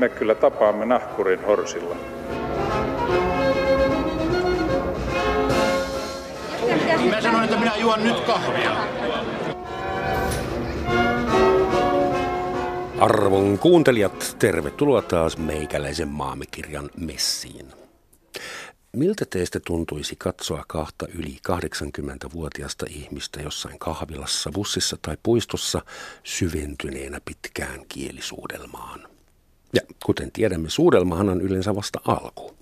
me kyllä tapaamme nahkurin horsilla. Mä sanoin, että minä juon nyt kahvia. Arvon kuuntelijat, tervetuloa taas meikäläisen maamikirjan messiin. Miltä teistä tuntuisi katsoa kahta yli 80-vuotiasta ihmistä jossain kahvilassa, bussissa tai puistossa syventyneenä pitkään kielisuudelmaan? Ja kuten tiedämme, suudelmahan on yleensä vasta alku.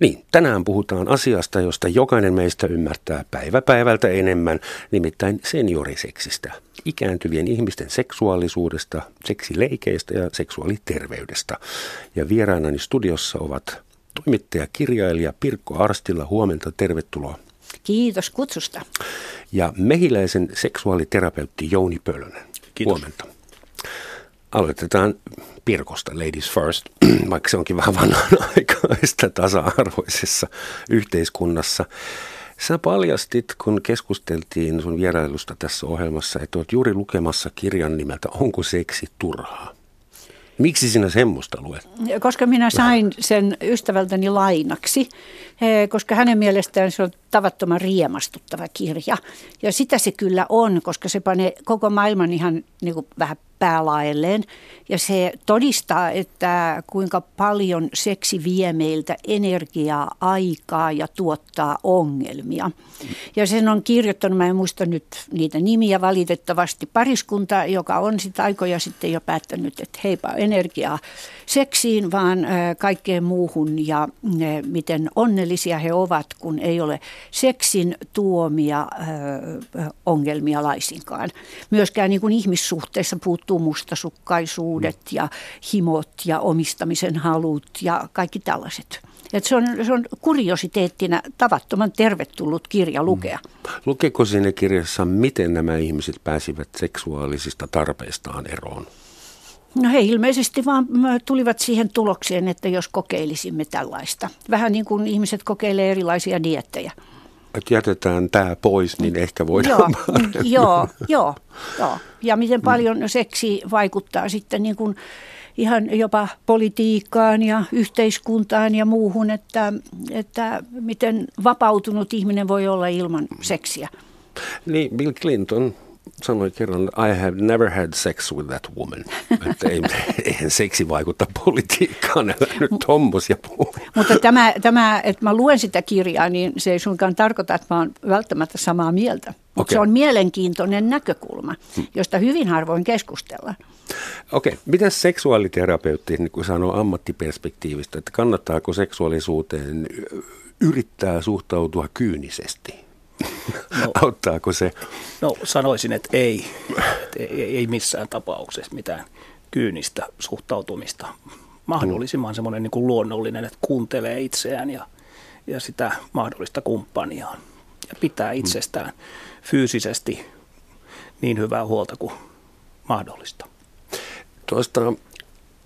Niin, tänään puhutaan asiasta, josta jokainen meistä ymmärtää päivä päivältä enemmän, nimittäin senioriseksistä, ikääntyvien ihmisten seksuaalisuudesta, seksileikeistä ja seksuaaliterveydestä. Ja vieraanani studiossa ovat toimittaja, kirjailija Pirkko Arstilla. Huomenta, tervetuloa. Kiitos kutsusta. Ja mehiläisen seksuaaliterapeutti Jouni Pölönen. Kiitos. Huomenta. Aloitetaan Pirkosta, ladies first, vaikka se onkin vähän vanhanaikaista tasa-arvoisessa yhteiskunnassa. Sä paljastit, kun keskusteltiin sun vierailusta tässä ohjelmassa, että olet juuri lukemassa kirjan nimeltä Onko seksi turhaa? Miksi sinä semmoista luet? Koska minä sain sen ystävältäni lainaksi, koska hänen mielestään se on tavattoman riemastuttava kirja. Ja sitä se kyllä on, koska se panee koko maailman ihan niin kuin vähän päälaelleen. Ja se todistaa, että kuinka paljon seksi vie meiltä energiaa, aikaa ja tuottaa ongelmia. Ja sen on kirjoittanut, mä en muista nyt niitä nimiä valitettavasti, pariskunta, joka on sitten aikoja sitten jo päättänyt, että heipä energiaa seksiin, vaan kaikkeen muuhun ja miten onnellisia he ovat, kun ei ole seksin tuomia ongelmia laisinkaan. Myöskään niin kuin ihmissuhteissa puuttuu mustasukkaisuudet ja himot ja omistamisen halut ja kaikki tällaiset. Et se, on, se on kuriositeettina tavattoman tervetullut kirja lukea. Lukeeko sinne kirjassa, miten nämä ihmiset pääsivät seksuaalisista tarpeistaan eroon? No he ilmeisesti vaan tulivat siihen tulokseen, että jos kokeilisimme tällaista. Vähän niin kuin ihmiset kokeilee erilaisia diettejä. Että jätetään tämä pois, niin ehkä voidaan joo, joo, joo, joo. Ja miten paljon seksi vaikuttaa sitten niin kuin ihan jopa politiikkaan ja yhteiskuntaan ja muuhun, että, että miten vapautunut ihminen voi olla ilman seksiä. Niin, Bill Clinton sanoi kerran, I have never had sex with that woman. Että ei, eihän seksi vaikutta politiikkaan, älä nyt tommosia puhu. Mutta tämä, tämä, että mä luen sitä kirjaa, niin se ei suinkaan tarkoita, että mä oon välttämättä samaa mieltä. Mutta okay. se on mielenkiintoinen näkökulma, josta hyvin harvoin keskustellaan. Okei, okay. mitä seksuaaliterapeutti niin kuin sanoo ammattiperspektiivistä, että kannattaako seksuaalisuuteen yrittää suhtautua kyynisesti? No, Auttaako se? No sanoisin, että ei. Että ei, ei missään tapauksessa mitään kyynistä suhtautumista. Mahdollisimman semmoinen niin kuin luonnollinen, että kuuntelee itseään ja, ja sitä mahdollista kumppaniaan. Ja pitää mm. itsestään fyysisesti niin hyvää huolta kuin mahdollista. Tuosta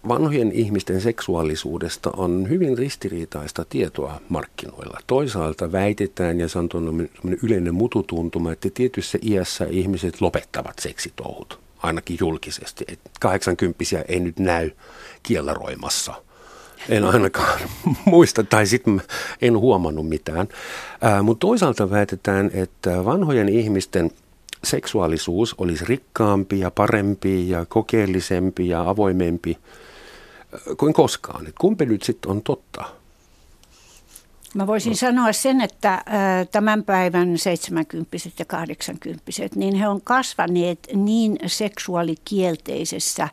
vanhojen ihmisten seksuaalisuudesta on hyvin ristiriitaista tietoa markkinoilla. Toisaalta väitetään, ja se on yleinen mututuntuma, että tietyssä iässä ihmiset lopettavat seksitouhut, ainakin julkisesti. Et 80 ei nyt näy kielaroimassa. En ainakaan muista, tai sitten en huomannut mitään. Mutta toisaalta väitetään, että vanhojen ihmisten seksuaalisuus olisi rikkaampi ja parempi ja kokeellisempi ja avoimempi kuin koskaan. Et kumpi nyt sitten on totta? Mä voisin no. sanoa sen, että tämän päivän 70 ja 80 niin he on kasvaneet niin seksuaalikielteisessä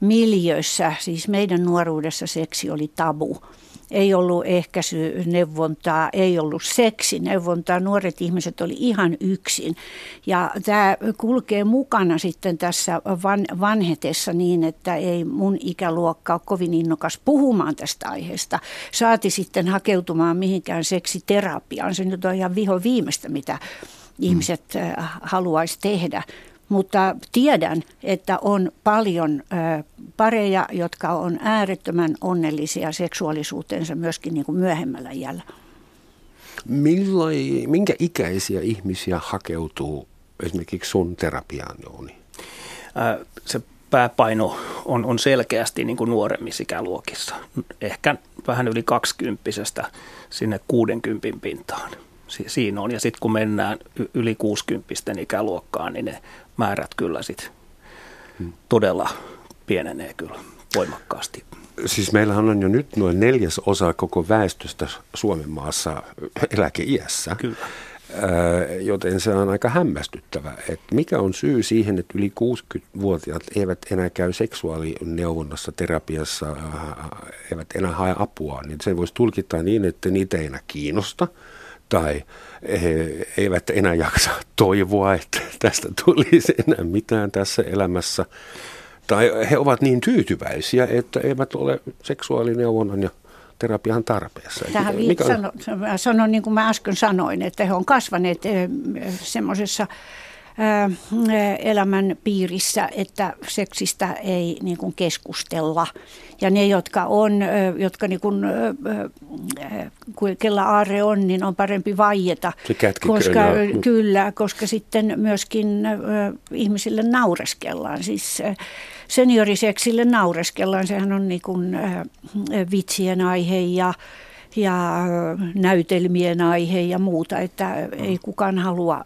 miljöissä, siis meidän nuoruudessa seksi oli tabu ei ollut ehkäisyneuvontaa, ei ollut seksineuvontaa. Nuoret ihmiset oli ihan yksin. Ja tämä kulkee mukana sitten tässä van, vanhetessa niin, että ei mun ikäluokka ole kovin innokas puhumaan tästä aiheesta. Saati sitten hakeutumaan mihinkään seksiterapiaan. Se nyt on ihan viho viimeistä, mitä ihmiset haluaisi tehdä. Mutta tiedän, että on paljon pareja, jotka on äärettömän onnellisia seksuaalisuutensa myöskin niin kuin myöhemmällä iällä. Millai, minkä ikäisiä ihmisiä hakeutuu esimerkiksi sun terapiaan, Jouni? Se pääpaino on, on selkeästi niin kuin nuoremmissa ikäluokissa. Ehkä vähän yli kaksikymppisestä sinne 60 pintaan. Si- siinä on. Ja sitten kun mennään yli 60 ikäluokkaan, niin ne määrät kyllä sitten hmm. todella pienenee kyllä voimakkaasti. Siis meillähän on jo nyt noin neljäs osa koko väestöstä Suomen maassa eläkeiässä. Kyllä. Joten se on aika hämmästyttävä, että mikä on syy siihen, että yli 60-vuotiaat eivät enää käy seksuaalineuvonnassa, terapiassa, eivät enää hae apua, niin sen voisi tulkita niin, että niitä ei enää kiinnosta tai he eivät enää jaksa toivoa, että tästä tulisi enää mitään tässä elämässä. Tai he ovat niin tyytyväisiä, että eivät ole seksuaalineuvonnan ja terapian tarpeessa. Tähän Mikä on? Sano, sanon niin kuin mä äsken sanoin, että he on kasvaneet eh, semmoisessa elämän piirissä, että seksistä ei niin kuin keskustella. Ja ne, jotka on, jotka niin kuin, kella aare on, niin on parempi vaieta. koska, kyllä, koska sitten myöskin ihmisille naureskellaan. Siis senioriseksille naureskellaan. Sehän on niin kuin, vitsien aihe ja, ja näytelmien aihe ja muuta, että ei kukaan halua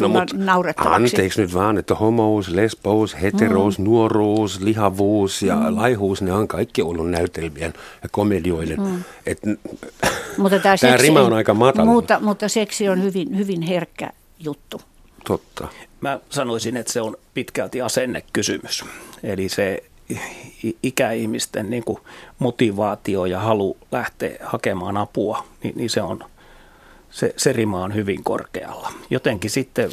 no, naurettavaksi. Anteeksi nyt vaan, että homous, lesbous, heterous, mm. nuoruus, lihavuus ja mm. laihuus, ne on kaikki ollut näytelmien ja komedioiden. Mm. Et, mutta tämä, tämä rima on aika matala. Mutta, mutta seksi on hyvin, hyvin herkkä juttu. Totta. Mä sanoisin, että se on pitkälti asennekysymys. Eli se ikäihmisten niin kuin motivaatio ja halu lähteä hakemaan apua, niin, niin se, on, se, se rima on hyvin korkealla. Jotenkin sitten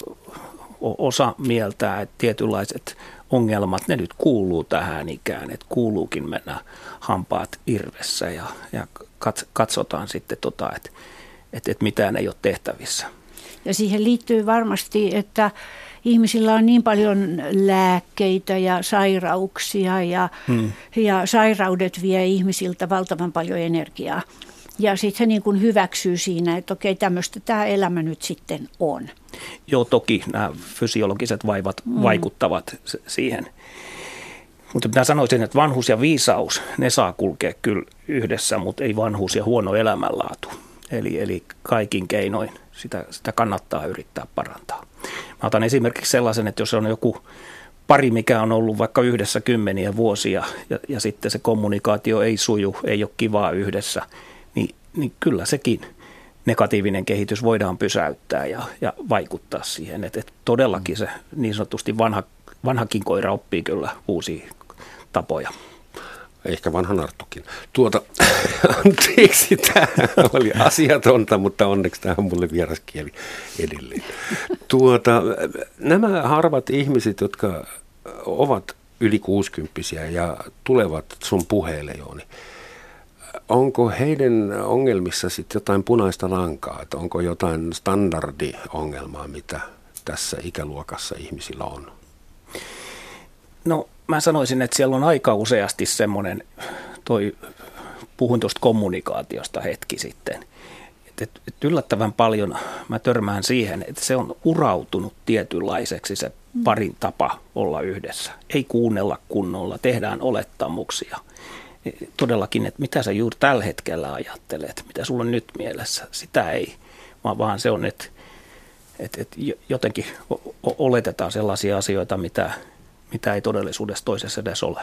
osa mieltää, että tietynlaiset ongelmat, ne nyt kuuluu tähän ikään, että kuuluukin mennä hampaat irvessä ja, ja katsotaan sitten, tota, että, että, että mitään ei ole tehtävissä. Ja siihen liittyy varmasti, että ihmisillä on niin paljon lääkkeitä ja sairauksia ja, hmm. ja sairaudet vie ihmisiltä valtavan paljon energiaa. Ja sitten he niin kuin hyväksyy siinä, että okei, tämmöistä tämä elämä nyt sitten on. Joo, toki nämä fysiologiset vaivat hmm. vaikuttavat siihen. Mutta minä sanoisin, että vanhus ja viisaus, ne saa kulkea kyllä yhdessä, mutta ei vanhuus ja huono elämänlaatu. Eli, eli kaikin keinoin sitä, sitä kannattaa yrittää parantaa. Mä otan esimerkiksi sellaisen, että jos on joku pari, mikä on ollut vaikka yhdessä kymmeniä vuosia ja, ja sitten se kommunikaatio ei suju, ei ole kivaa yhdessä, niin, niin kyllä sekin negatiivinen kehitys voidaan pysäyttää ja, ja vaikuttaa siihen. Että, että todellakin se niin sanotusti vanha, vanhakin koira oppii kyllä uusia tapoja. Ehkä vanha Narttukin. Tuota, anteeksi, tämä oli asiatonta, mutta onneksi tämä on mulle vieras kieli edelleen. Tuota, nämä harvat ihmiset, jotka ovat yli 60 ja tulevat sun puheelle, Jooni, onko heidän ongelmissa sitten jotain punaista lankaa, että onko jotain standardiongelmaa, mitä tässä ikäluokassa ihmisillä on? No mä sanoisin, että siellä on aika useasti semmoinen, toi, puhun tuosta kommunikaatiosta hetki sitten, että, että yllättävän paljon mä törmään siihen, että se on urautunut tietynlaiseksi se parin tapa olla yhdessä. Ei kuunnella kunnolla, tehdään olettamuksia. Todellakin, että mitä sä juuri tällä hetkellä ajattelet, mitä sulla on nyt mielessä, sitä ei, vaan, vaan se on, että, että, että jotenkin oletetaan sellaisia asioita, mitä, mitä ei todellisuudessa toisessa edes ole.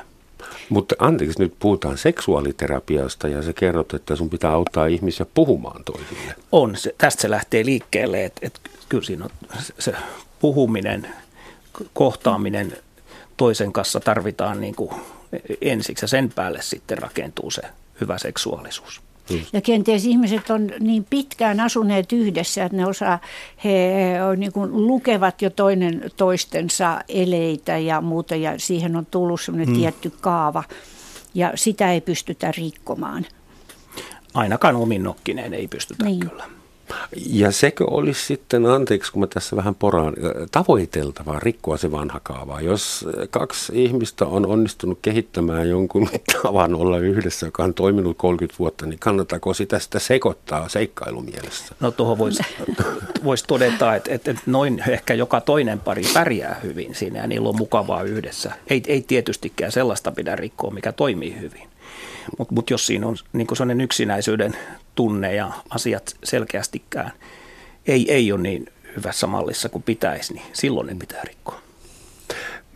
Mutta anteeksi, nyt puhutaan seksuaaliterapiasta ja se kerrot, että sun pitää auttaa ihmisiä puhumaan toisille. On, se, tästä se lähtee liikkeelle, että, että kyllä siinä on se puhuminen, kohtaaminen toisen kanssa tarvitaan niin kuin ensiksi ja sen päälle sitten rakentuu se hyvä seksuaalisuus. Mm. Ja kenties ihmiset on niin pitkään asuneet yhdessä, että ne osaa, he niin kuin lukevat jo toinen toistensa eleitä ja muuta ja siihen on tullut sellainen mm. tietty kaava ja sitä ei pystytä rikkomaan. Ainakaan omin nokkineen ei pystytä niin. kyllä. Ja sekö olisi sitten, anteeksi kun mä tässä vähän poraan, tavoiteltavaa rikkoa se vanha kaava. Jos kaksi ihmistä on onnistunut kehittämään jonkun tavan olla yhdessä, joka on toiminut 30 vuotta, niin kannattaako sitä sitä sekoittaa seikkailumielessä? No tuohon voisi vois todeta, että, että noin ehkä joka toinen pari pärjää hyvin siinä ja niillä on mukavaa yhdessä. Ei, ei tietystikään sellaista pidä rikkoa, mikä toimii hyvin. Mutta mut jos siinä on niin sellainen yksinäisyyden tunne ja asiat selkeästikään ei, ei ole niin hyvässä mallissa kuin pitäisi, niin silloin ne pitää rikkoa.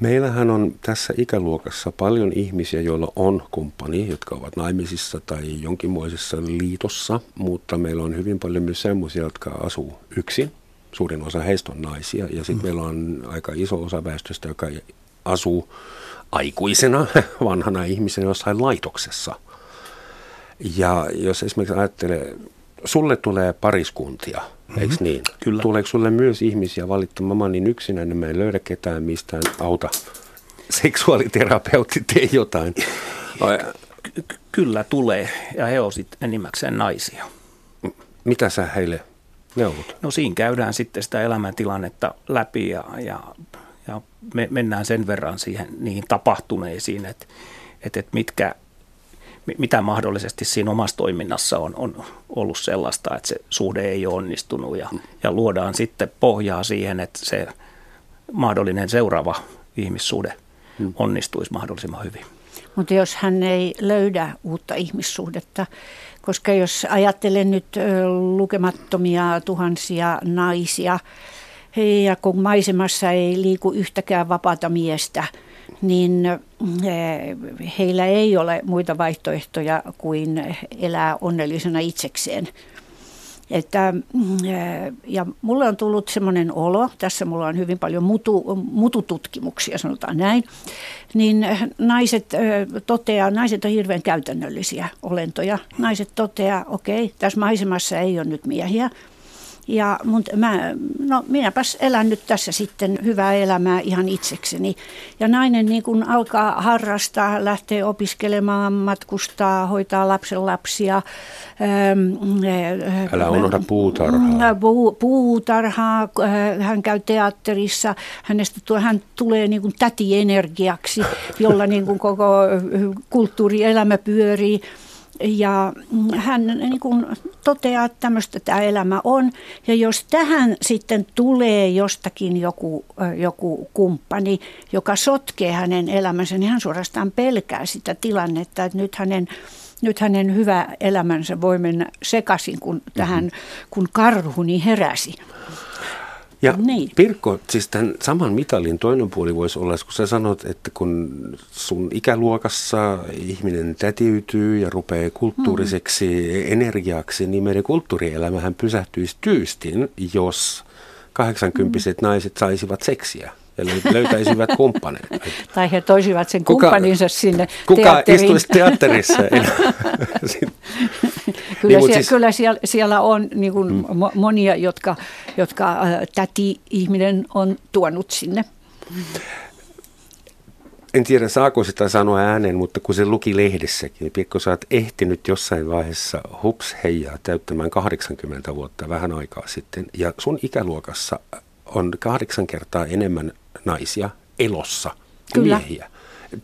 Meillähän on tässä ikäluokassa paljon ihmisiä, joilla on kumppani, jotka ovat naimisissa tai jonkinmoisessa liitossa, mutta meillä on hyvin paljon myös sellaisia, jotka asuu yksin. Suurin osa heistä on naisia ja sitten mm. meillä on aika iso osa väestöstä, joka asuu aikuisena, vanhana ihmisenä jossain laitoksessa. Ja jos esimerkiksi ajattelee, sulle tulee pariskuntia, mm-hmm. eikö niin? Kyllä. Tuleeko sulle myös ihmisiä valittamaan, mä niin yksinäinen, mä en löydä ketään mistään auta. Seksuaaliterapeutti, tee jotain. Ky- kyllä tulee, ja he ovat sitten enimmäkseen naisia. Mitä sä heille neuvot? No siinä käydään sitten sitä elämäntilannetta läpi ja, ja ja me mennään sen verran siihen, niihin tapahtuneisiin, että, että, että mitkä, mitä mahdollisesti siinä omassa toiminnassa on, on ollut sellaista, että se suhde ei ole onnistunut ja, ja luodaan sitten pohjaa siihen, että se mahdollinen seuraava ihmissuhde hmm. onnistuisi mahdollisimman hyvin. Mutta jos hän ei löydä uutta ihmissuhdetta, koska jos ajattelen nyt lukemattomia tuhansia naisia, ja kun maisemassa ei liiku yhtäkään vapaata miestä, niin eh, heillä ei ole muita vaihtoehtoja kuin elää onnellisena itsekseen. Että, eh, ja mulle on tullut semmoinen olo, tässä mulla on hyvin paljon mutu, mutututkimuksia, sanotaan näin, niin naiset eh, toteaa, naiset on hirveän käytännöllisiä olentoja. Naiset toteaa, okei, okay, tässä maisemassa ei ole nyt miehiä, ja mun, mä, no minäpäs elän nyt tässä sitten hyvää elämää ihan itsekseni. Ja nainen niin kun alkaa harrastaa, lähtee opiskelemaan, matkustaa, hoitaa lapsen lapsia. Ähm, äh, Älä unohda puutarhaa. Mm, puu, puutarhaa, äh, hän käy teatterissa, hänestä tuo, hän tulee niin kuin tätienergiaksi, jolla niin kuin koko kulttuurielämä pyörii. Ja hän niin kuin toteaa, että tämmöistä tämä elämä on. Ja jos tähän sitten tulee jostakin joku, joku kumppani, joka sotkee hänen elämänsä, niin hän suorastaan pelkää sitä tilannetta, että nyt hänen nyt hänen hyvä elämänsä voi mennä sekaisin, kun, tähän, kun karhuni heräsi. Ja niin. Pirkko, siis tämän saman mitalin toinen puoli voisi olla, kun sä sanot, että kun sun ikäluokassa ihminen tätiytyy ja rupeaa kulttuuriseksi mm. energiaksi, niin meidän kulttuurielämähän pysähtyisi tyystin, jos 80 mm. naiset saisivat seksiä ja löytäisivät kumppaneita. Tai he toisivat sen kuka, kumppaninsa sinne Kuka teatteriin. istuisi teatterissa? kyllä, niin, siellä, siis... kyllä siellä, siellä on niin kuin mm. monia, jotka, jotka äh, täti-ihminen on tuonut sinne. En tiedä, saako sitä sanoa ääneen, mutta kun se luki lehdessäkin, niin Pirkko, sä oot ehtinyt jossain vaiheessa hups heijaa täyttämään 80 vuotta vähän aikaa sitten. Ja sun ikäluokassa on kahdeksan kertaa enemmän naisia elossa kuin Kyllä. miehiä.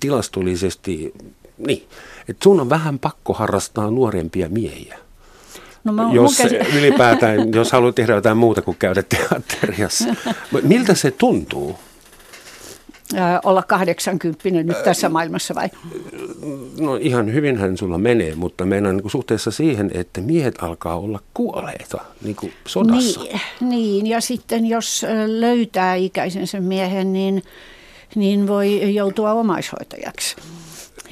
Tilastollisesti, niin. Että sun on vähän pakko harrastaa nuorempia miehiä. No mä, jos käsi... ylipäätään, jos haluat tehdä jotain muuta kuin käydä teatteriassa. Miltä se tuntuu? olla 80 nyt tässä maailmassa vai? No ihan hyvinhän sulla menee, mutta meidän niin suhteessa siihen, että miehet alkaa olla kuolleita niin kuin sodassa. Niin, niin, ja sitten jos löytää ikäisensä miehen, niin, niin voi joutua omaishoitajaksi.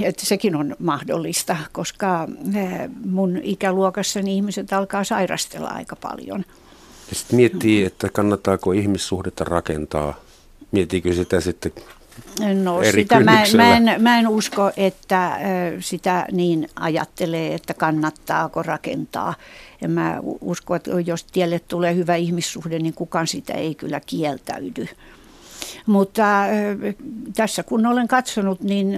Että sekin on mahdollista, koska mun ikäluokassani ihmiset alkaa sairastella aika paljon. Ja sitten miettii, että kannattaako ihmissuhdetta rakentaa Mietiikö sitä sitten No eri sitä mä, mä, en, mä en usko, että sitä niin ajattelee, että kannattaako rakentaa. En mä usko, että jos tielle tulee hyvä ihmissuhde, niin kukaan sitä ei kyllä kieltäydy. Mutta tässä kun olen katsonut, niin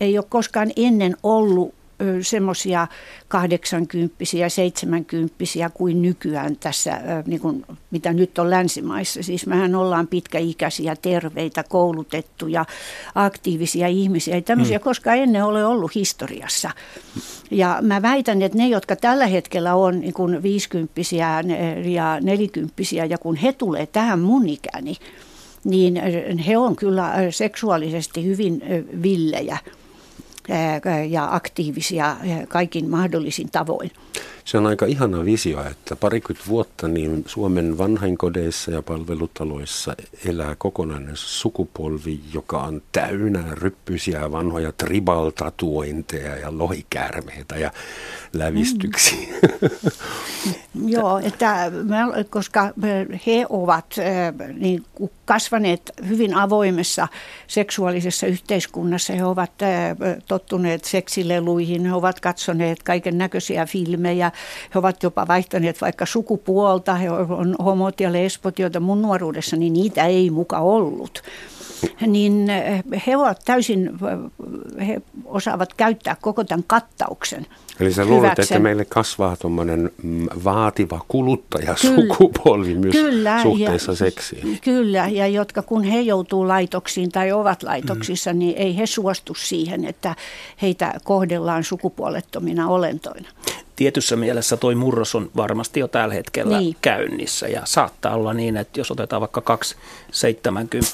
ei ole koskaan ennen ollut semmoisia 80 70 kuin nykyään tässä, niin kuin, mitä nyt on länsimaissa. Siis mehän ollaan pitkäikäisiä, terveitä, koulutettuja, aktiivisia ihmisiä. Ei tämmöisiä hmm. koskaan ennen ole ollut historiassa. Ja mä väitän, että ne, jotka tällä hetkellä on niin kuin 50 ja 40 ja kun he tulee tähän mun ikäni, niin he on kyllä seksuaalisesti hyvin villejä ja aktiivisia kaikin mahdollisin tavoin. Se on aika ihana visio, että parikymmentä vuotta niin Suomen vanhainkodeissa ja palvelutaloissa elää kokonainen sukupolvi, joka on täynnä ryppysiä vanhoja tribal-tatuointeja ja lohikäärmeitä ja lävistyksiä. Mm. Joo, että, koska he ovat niin kasvaneet hyvin avoimessa seksuaalisessa yhteiskunnassa, he ovat tottuneet seksileluihin, he ovat katsoneet kaiken näköisiä filmejä, he ovat jopa vaihtaneet vaikka sukupuolta, he on homot ja lesbot, joita mun nuoruudessa, niin niitä ei muka ollut niin eh, he ovat täysin, eh, he osaavat käyttää koko tämän kattauksen. Eli sä luulet, että meille kasvaa tuommoinen mm, vaativa kuluttajasukupolvi myös kyllä, suhteessa ja, seksiin. Kyllä, ja jotka kun he joutuu laitoksiin tai ovat laitoksissa, mm. niin ei he suostu siihen, että heitä kohdellaan sukupuolettomina olentoina tietyssä mielessä toi murros on varmasti jo tällä hetkellä niin. käynnissä ja saattaa olla niin, että jos otetaan vaikka kaksi 70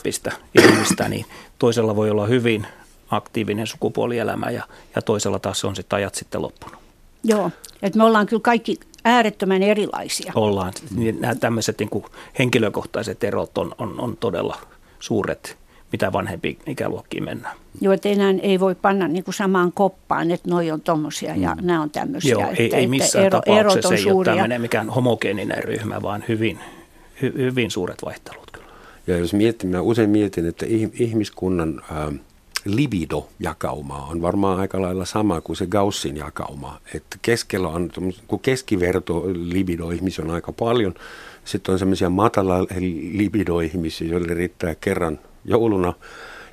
ihmistä, niin toisella voi olla hyvin aktiivinen sukupuolielämä ja, ja toisella taas on sitten ajat sitten loppunut. Joo, että me ollaan kyllä kaikki äärettömän erilaisia. Ollaan. Niin nämä tämmöiset niin henkilökohtaiset erot on, on, on todella suuret mitä vanhempi ikäluokkiin mennään. Joo, että enää ei voi panna niin kuin samaan koppaan, että noi on tommosia ja mm. nämä on tämmöisiä. Joo, että, ei, ei missään ero, tapauksessa ei suuria. ole tämmöinen mikään homogeeninen ryhmä, vaan hyvin, hy, hyvin suuret vaihtelut. Kyllä. Ja jos mietin, mä usein mietin, että ihmiskunnan äh, libido-jakauma on varmaan aika lailla sama kuin se Gaussin jakauma. Että keskellä on, kun keskiverto libido-ihmisiä on aika paljon, sitten on semmoisia matala libido-ihmisiä, joille riittää kerran jouluna.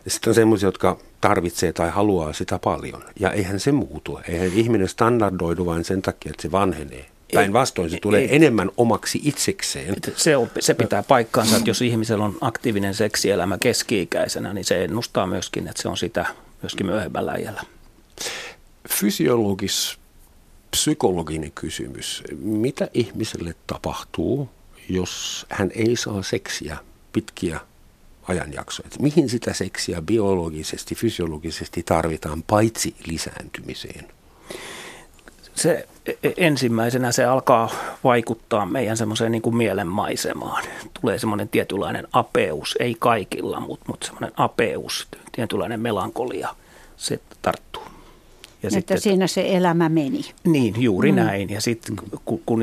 Ja sitten on semmoisia, jotka tarvitsee tai haluaa sitä paljon. Ja eihän se muutu. Eihän ihminen standardoidu vain sen takia, että se vanhenee. Päinvastoin se tulee ei, enemmän omaksi itsekseen. Se, on, se pitää paikkaansa, että jos ihmisellä on aktiivinen seksielämä keski-ikäisenä, niin se ennustaa myöskin, että se on sitä myöskin myöhemmällä iällä. Fysiologis, psykologinen kysymys. Mitä ihmiselle tapahtuu, jos hän ei saa seksiä pitkiä ajanjakso. Että mihin sitä seksiä biologisesti, fysiologisesti tarvitaan paitsi lisääntymiseen? Se e, ensimmäisenä se alkaa vaikuttaa meidän semmoiseen niin kuin mielenmaisemaan. Tulee semmoinen tietynlainen apeus, ei kaikilla, mutta, mutta semmoinen apeus, tietynlainen melankolia, se tarttuu. Ja että sitten, siinä se elämä meni. Niin, juuri mm. näin. Ja sitten kun, kun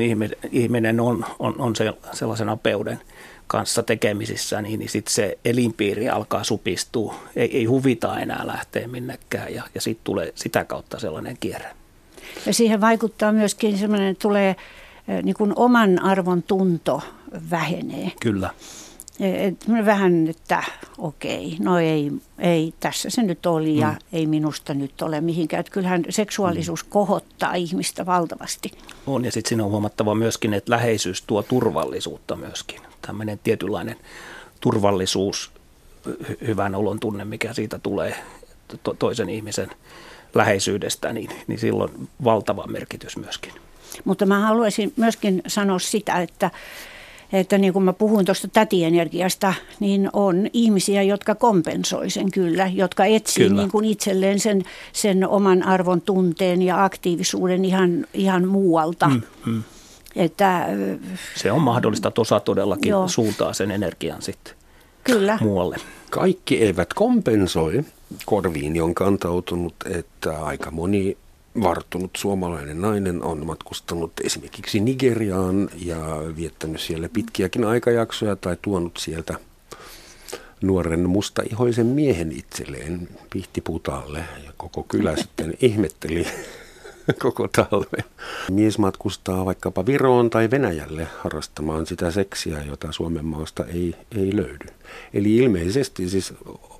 ihminen on, on, on sellaisen apeuden – kanssa tekemisissä, niin, niin sitten se elinpiiri alkaa supistua. Ei, ei huvita enää lähteä minnekään ja, ja sitten tulee sitä kautta sellainen kierre. Ja siihen vaikuttaa myöskin sellainen, että tulee eh, niin kuin oman arvon tunto vähenee. Kyllä. Et vähän, että okei, no ei, ei, tässä se nyt oli ja mm. ei minusta nyt ole mihinkään. Että kyllähän seksuaalisuus mm. kohottaa ihmistä valtavasti. On ja sitten siinä on huomattava myöskin, että läheisyys tuo turvallisuutta myöskin. Tämmöinen tietynlainen turvallisuus, hyvän olon tunne, mikä siitä tulee to- toisen ihmisen läheisyydestä, niin, niin silloin valtava merkitys myöskin. Mutta mä haluaisin myöskin sanoa sitä, että että niin kuin mä puhuin tuosta tätienergiasta, niin on ihmisiä, jotka kompensoi sen kyllä, jotka etsii kyllä. Niin kuin itselleen sen, sen oman arvon tunteen ja aktiivisuuden ihan, ihan muualta. Mm, mm. Että, se on mahdollista, että osa todellakin joo. suuntaa sen energian sitten Kyllä. muualle. Kaikki eivät kompensoi. Korviini on kantautunut, että aika moni varttunut suomalainen nainen on matkustanut esimerkiksi Nigeriaan ja viettänyt siellä pitkiäkin aikajaksoja tai tuonut sieltä nuoren mustaihoisen miehen itselleen pihtiputalle ja koko kylä sitten ihmetteli koko talven. Mies matkustaa vaikkapa Viroon tai Venäjälle harrastamaan sitä seksiä, jota Suomen maasta ei, ei löydy. Eli ilmeisesti siis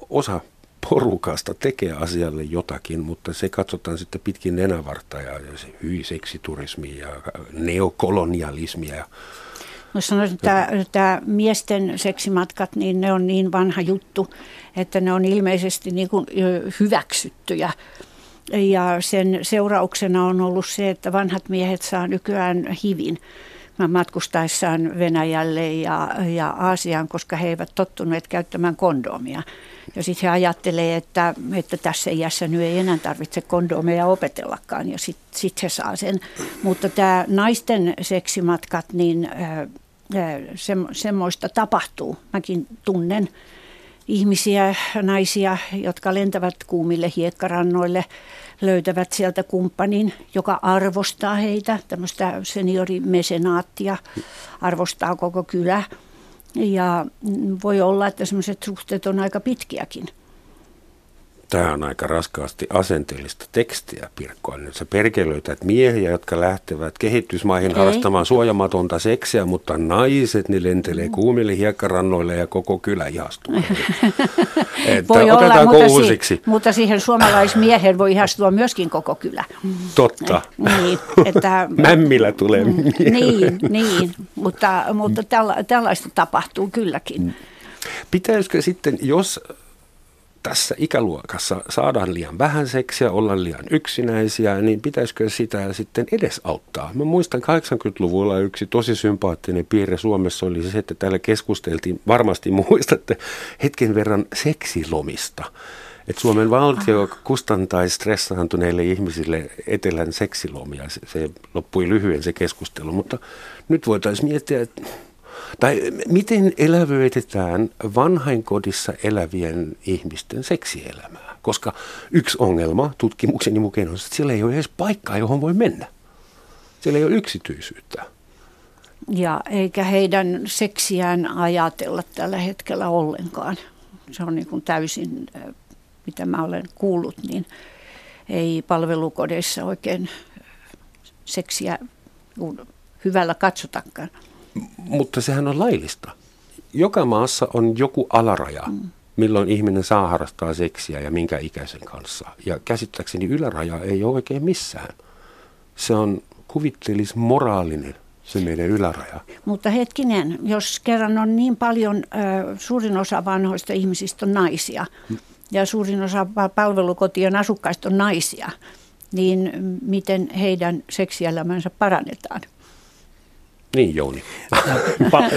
osa porukasta tekee asialle jotakin, mutta se katsotaan sitten pitkin nenävarta ja hyi ja neokolonialismi ja No sanoisin, että tämä miesten seksimatkat, niin ne on niin vanha juttu, että ne on ilmeisesti niin kuin hyväksyttyjä. Ja sen seurauksena on ollut se, että vanhat miehet saa nykyään hivin matkustaessaan Venäjälle ja, ja Aasiaan, koska he eivät tottuneet käyttämään kondomia. Ja sitten he ajattelee, että, että tässä iässä nyt ei enää tarvitse kondomeja opetellakaan ja sitten sit he saa sen. Mutta tämä naisten seksimatkat, niin se, semmoista tapahtuu. Mäkin tunnen ihmisiä, naisia, jotka lentävät kuumille hiekkarannoille, löytävät sieltä kumppanin, joka arvostaa heitä, tämmöistä seniorimesenaattia, arvostaa koko kylä. Ja voi olla, että semmoiset suhteet on aika pitkiäkin. Tämä on aika raskaasti asenteellista tekstiä, Pirkko. Nyt sä perkelöität miehiä, jotka lähtevät kehitysmaihin Ei. harrastamaan suojamatonta seksiä, mutta naiset, ne lentelee kuumille hiekkarannoille ja koko kylä ihastuu. että voi olla, mutta, si- mutta siihen suomalaismiehen voi ihastua myöskin koko kylä. Totta. niin, että, Mämmillä tulee mm, Niin, niin mutta, mutta tälla, tällaista tapahtuu kylläkin. Pitäisikö sitten, jos tässä ikäluokassa saadaan liian vähän seksiä, olla liian yksinäisiä, niin pitäisikö sitä sitten edesauttaa? Mä muistan 80-luvulla yksi tosi sympaattinen piirre Suomessa oli se, että täällä keskusteltiin, varmasti muistatte, hetken verran seksilomista. Että Suomen valtio kustantaisi stressaantuneille ihmisille etelän seksilomia. Se, se loppui lyhyen se keskustelu, mutta nyt voitaisiin miettiä, että tai miten elävöitetään vanhainkodissa elävien ihmisten seksielämää? Koska yksi ongelma tutkimukseni mukaan on, että siellä ei ole edes paikkaa, johon voi mennä. Siellä ei ole yksityisyyttä. Ja eikä heidän seksiään ajatella tällä hetkellä ollenkaan. Se on niin kuin täysin, mitä mä olen kuullut, niin ei palvelukodeissa oikein seksiä hyvällä katsotakaan. Mutta sehän on laillista. Joka maassa on joku alaraja, mm. milloin ihminen saa harrastaa seksiä ja minkä ikäisen kanssa. Ja käsittääkseni yläraja ei ole oikein missään. Se on kuvittelis moraalinen se meidän yläraja. Mutta hetkinen, jos kerran on niin paljon, äh, suurin osa vanhoista ihmisistä on naisia mm. ja suurin osa palvelukotien asukkaista on naisia, niin miten heidän seksielämänsä parannetaan? Niin Jouni,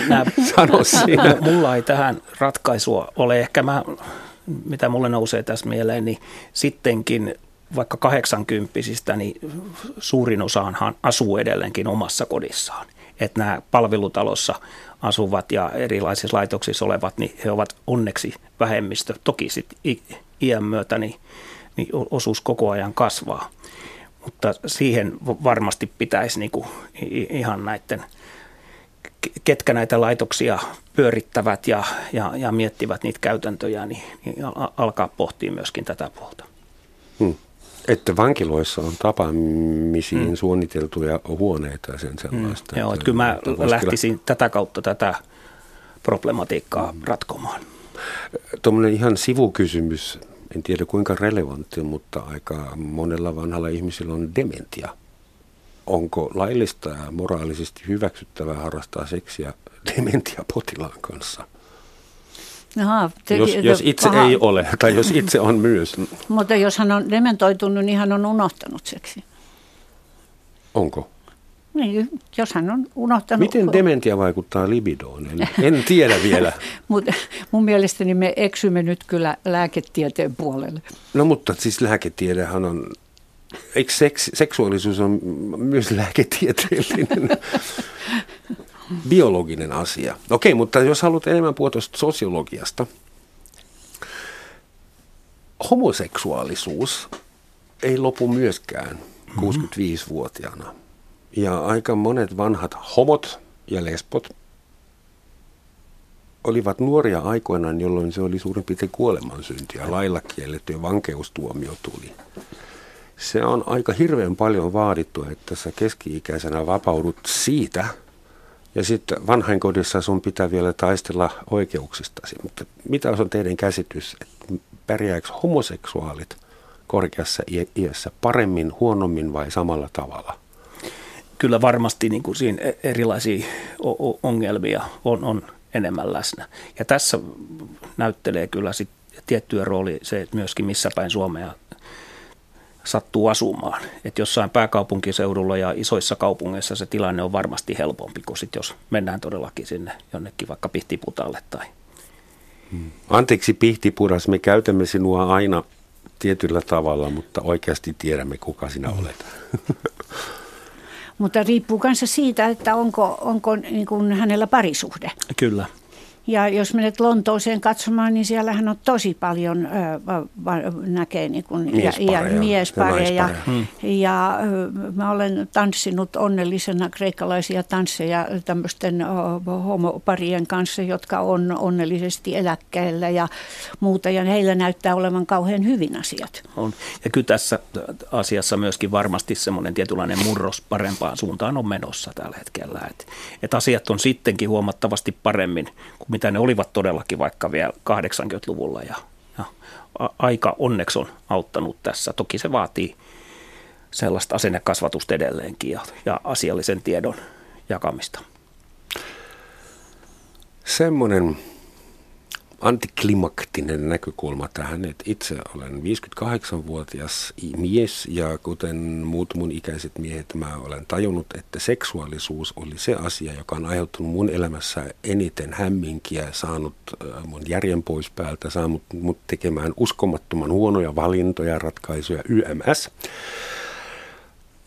nää, Sano siinä. Mulla ei tähän ratkaisua ole. Ehkä mä, mitä mulle nousee tässä mieleen, niin sittenkin vaikka 80 niin suurin osaanhan asuu edelleenkin omassa kodissaan. Että nämä palvelutalossa asuvat ja erilaisissa laitoksissa olevat, niin he ovat onneksi vähemmistö. Toki sitten iän myötä niin, niin osuus koko ajan kasvaa. Mutta siihen varmasti pitäisi niinku ihan näiden – ketkä näitä laitoksia pyörittävät ja, ja, ja miettivät niitä käytäntöjä, niin, niin alkaa pohtia myöskin tätä puolta. Hmm. Että vankiloissa on tapaamisiin hmm. suunniteltuja huoneita ja sen sellaista. Hmm. Joo, että kyllä mä lähtisin kyllä... tätä kautta tätä problematiikkaa hmm. ratkomaan. Tuommoinen ihan sivukysymys, en tiedä kuinka relevantti, mutta aika monella vanhalla ihmisellä on dementia onko laillista ja moraalisesti hyväksyttävää harrastaa seksiä dementia-potilaan kanssa? Aha, te, jos, jos itse paha. ei ole, tai jos itse on myös. Mutta jos hän on dementoitunut, niin hän on unohtanut seksi. Onko? Niin, jos hän on unohtanut. Miten dementia vaikuttaa libidoon? En, en tiedä vielä. mutta mun mielestäni me eksymme nyt kyllä lääketieteen puolelle. No mutta siis lääketiedehän on Eikö seks, seksuaalisuus on myös lääketieteellinen, biologinen asia? Okei, mutta jos haluat enemmän puhua tuosta sosiologiasta, homoseksuaalisuus ei lopu myöskään 65-vuotiaana. Ja aika monet vanhat homot ja lesbot olivat nuoria aikoinaan, jolloin se oli suurin piirtein kuolemansynti ja lailla kielletty ja vankeustuomio tuli se on aika hirveän paljon vaadittu, että sä keski-ikäisenä vapaudut siitä, ja sitten vanhainkodissa sun pitää vielä taistella oikeuksistasi. Mutta mitä on teidän käsitys, että pärjääkö homoseksuaalit korkeassa iässä paremmin, huonommin vai samalla tavalla? Kyllä varmasti niin kuin siinä e- erilaisia ongelmia on, on enemmän läsnä. Ja tässä näyttelee kyllä sit tiettyä rooli se, että myöskin missä päin Suomea sattuu asumaan. Että jossain pääkaupunkiseudulla ja isoissa kaupungeissa se tilanne on varmasti helpompi kuin sit jos mennään todellakin sinne jonnekin vaikka Pihtiputalle tai hmm. Anteeksi Pihtipudas, me käytämme sinua aina tietyllä tavalla, mutta oikeasti tiedämme kuka sinä olet. mutta riippuu kanssa siitä, että onko, onko niin kuin hänellä parisuhde. Kyllä. Ja jos menet Lontooseen katsomaan, niin siellähän on tosi paljon va, näkee niin kuin, miespareja. Ja, ja, miespareja. Ja, hmm. ja mä olen tanssinut onnellisena kreikkalaisia tansseja tämmöisten homoparien kanssa, jotka on onnellisesti eläkkeellä ja muuta. Ja heillä näyttää olevan kauhean hyvin asiat. On. Ja kyllä tässä asiassa myöskin varmasti semmoinen tietynlainen murros parempaan suuntaan on menossa tällä hetkellä. Että et asiat on sittenkin huomattavasti paremmin kuin mitä ne olivat todellakin vaikka vielä 80-luvulla ja, ja aika onneksi on auttanut tässä. Toki se vaatii sellaista asennekasvatusta edelleenkin ja, ja asiallisen tiedon jakamista. Semmoinen antiklimaktinen näkökulma tähän, että itse olen 58-vuotias mies ja kuten muut mun ikäiset miehet, mä olen tajunnut, että seksuaalisuus oli se asia, joka on aiheuttanut mun elämässä eniten hämminkiä, saanut äh, mun järjen pois päältä, saanut mut tekemään uskomattoman huonoja valintoja, ratkaisuja, YMS.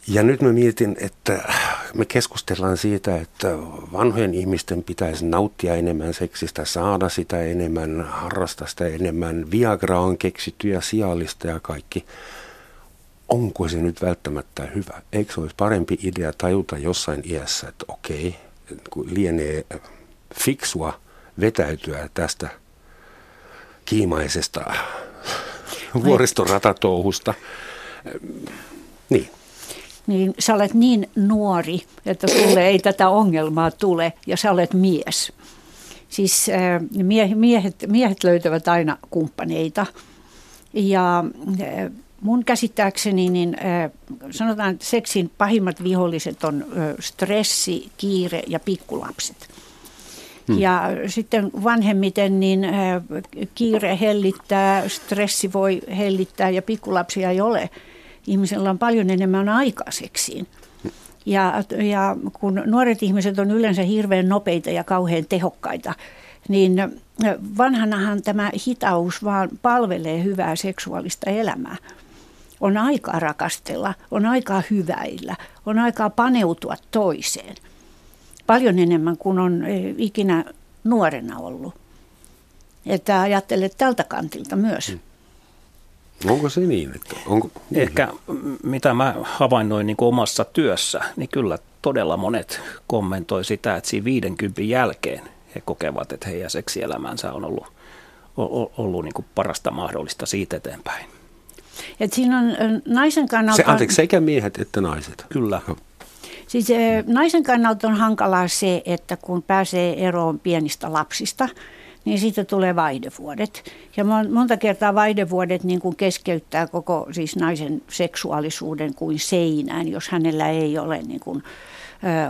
Ja nyt mä mietin, että me keskustellaan siitä, että vanhojen ihmisten pitäisi nauttia enemmän seksistä, saada sitä enemmän, harrastaa sitä enemmän. Viagra on keksitty ja sialista ja kaikki. Onko se nyt välttämättä hyvä? Eikö se olisi parempi idea tajuta jossain iässä, että okei, kun lienee fiksua vetäytyä tästä kiimaisesta vuoristoratatouhusta. Niin niin sä olet niin nuori, että sulle ei tätä ongelmaa tule ja sä olet mies. Siis äh, miehet, miehet löytävät aina kumppaneita ja äh, mun käsittääkseni niin äh, sanotaan, että seksin pahimmat viholliset on stressi, kiire ja pikkulapset. Hmm. Ja sitten vanhemmiten niin kiire hellittää, stressi voi hellittää ja pikkulapsia ei ole – ihmisellä on paljon enemmän aikaa seksiin. Ja, ja kun nuoret ihmiset on yleensä hirveän nopeita ja kauhean tehokkaita, niin vanhanahan tämä hitaus vaan palvelee hyvää seksuaalista elämää. On aikaa rakastella, on aikaa hyväillä, on aikaa paneutua toiseen. Paljon enemmän kuin on e, ikinä nuorena ollut. Että ajattelet tältä kantilta myös. Hmm. Onko se niin? Että onko, niin. Ehkä mitä mä havainnoin niin omassa työssä, niin kyllä todella monet kommentoi sitä, että siinä 50 jälkeen he kokevat, että heidän seksielämänsä on ollut, ollut, ollut niin kuin parasta mahdollista siitä eteenpäin. Et siinä on naisen kannalta... Se, anteeksi, sekä miehet että naiset. Kyllä. Siis naisen kannalta on hankalaa se, että kun pääsee eroon pienistä lapsista – niin siitä tulee vaihdevuodet. Ja monta kertaa vaihdevuodet niin kuin keskeyttää koko siis naisen seksuaalisuuden kuin seinään, jos hänellä ei ole niin kuin,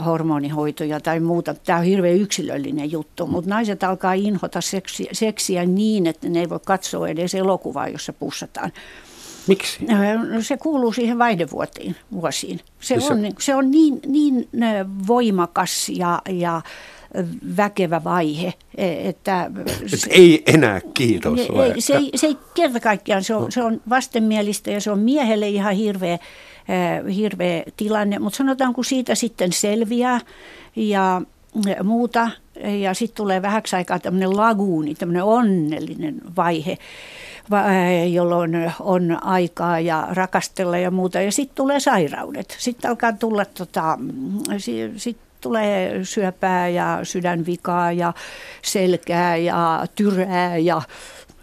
hormonihoitoja tai muuta. Tämä on hirveän yksilöllinen juttu, mutta naiset alkaa inhota seksiä, seksiä niin, että ne ei voi katsoa edes elokuvaa, jossa pussataan. Miksi? Se kuuluu siihen vaihdevuotiin vuosiin. Se, se on, se on niin, niin voimakas ja, ja väkevä vaihe. E, että se, ei enää kiitos. Ei, se, ei, se ei kerta kaikkiaan, se on, se on vastenmielistä ja se on miehelle ihan hirveä, e, hirveä tilanne. Mutta sanotaan, kun siitä sitten selviää ja muuta, ja sitten tulee vähäksi aikaa tämmöinen laguuni, tämmöinen onnellinen vaihe, e, jolloin on aikaa ja rakastella ja muuta. Ja sitten tulee sairaudet. Sitten alkaa tulla, tota, sit tulee syöpää ja sydänvikaa ja selkää ja tyrää ja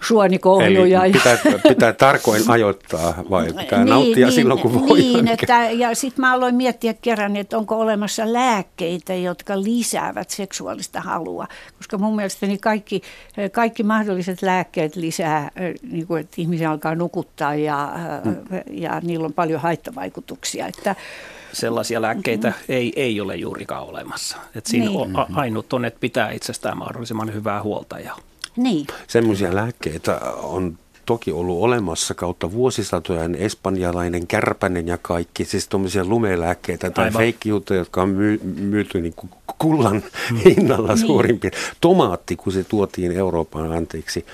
suonikohluja. Eli pitää, pitää tarkoin ajoittaa vai pitää niin, nauttia niin, silloin kun voi? Niin, että, ja sitten mä aloin miettiä kerran, että onko olemassa lääkkeitä, jotka lisäävät seksuaalista halua. Koska mun mielestäni kaikki, kaikki mahdolliset lääkkeet lisää, niin kuin, että ihmisiä alkaa nukuttaa ja, hmm. ja niillä on paljon haittavaikutuksia. Että, sellaisia lääkkeitä mm-hmm. ei, ei ole juurikaan olemassa. Et siinä niin. on, ainut on, että pitää itsestään mahdollisimman hyvää huolta ja niin. Semmoisia lääkkeitä on toki ollut olemassa kautta vuosisatojen espanjalainen kärpänen ja kaikki, siis tuommoisia lumelääkkeitä tai feikkijuttuja, jotka on myy, myyty niin kuin kullan hmm. hinnalla niin. suurin piirtein. Tomaatti, kun se tuotiin Euroopan anteeksi,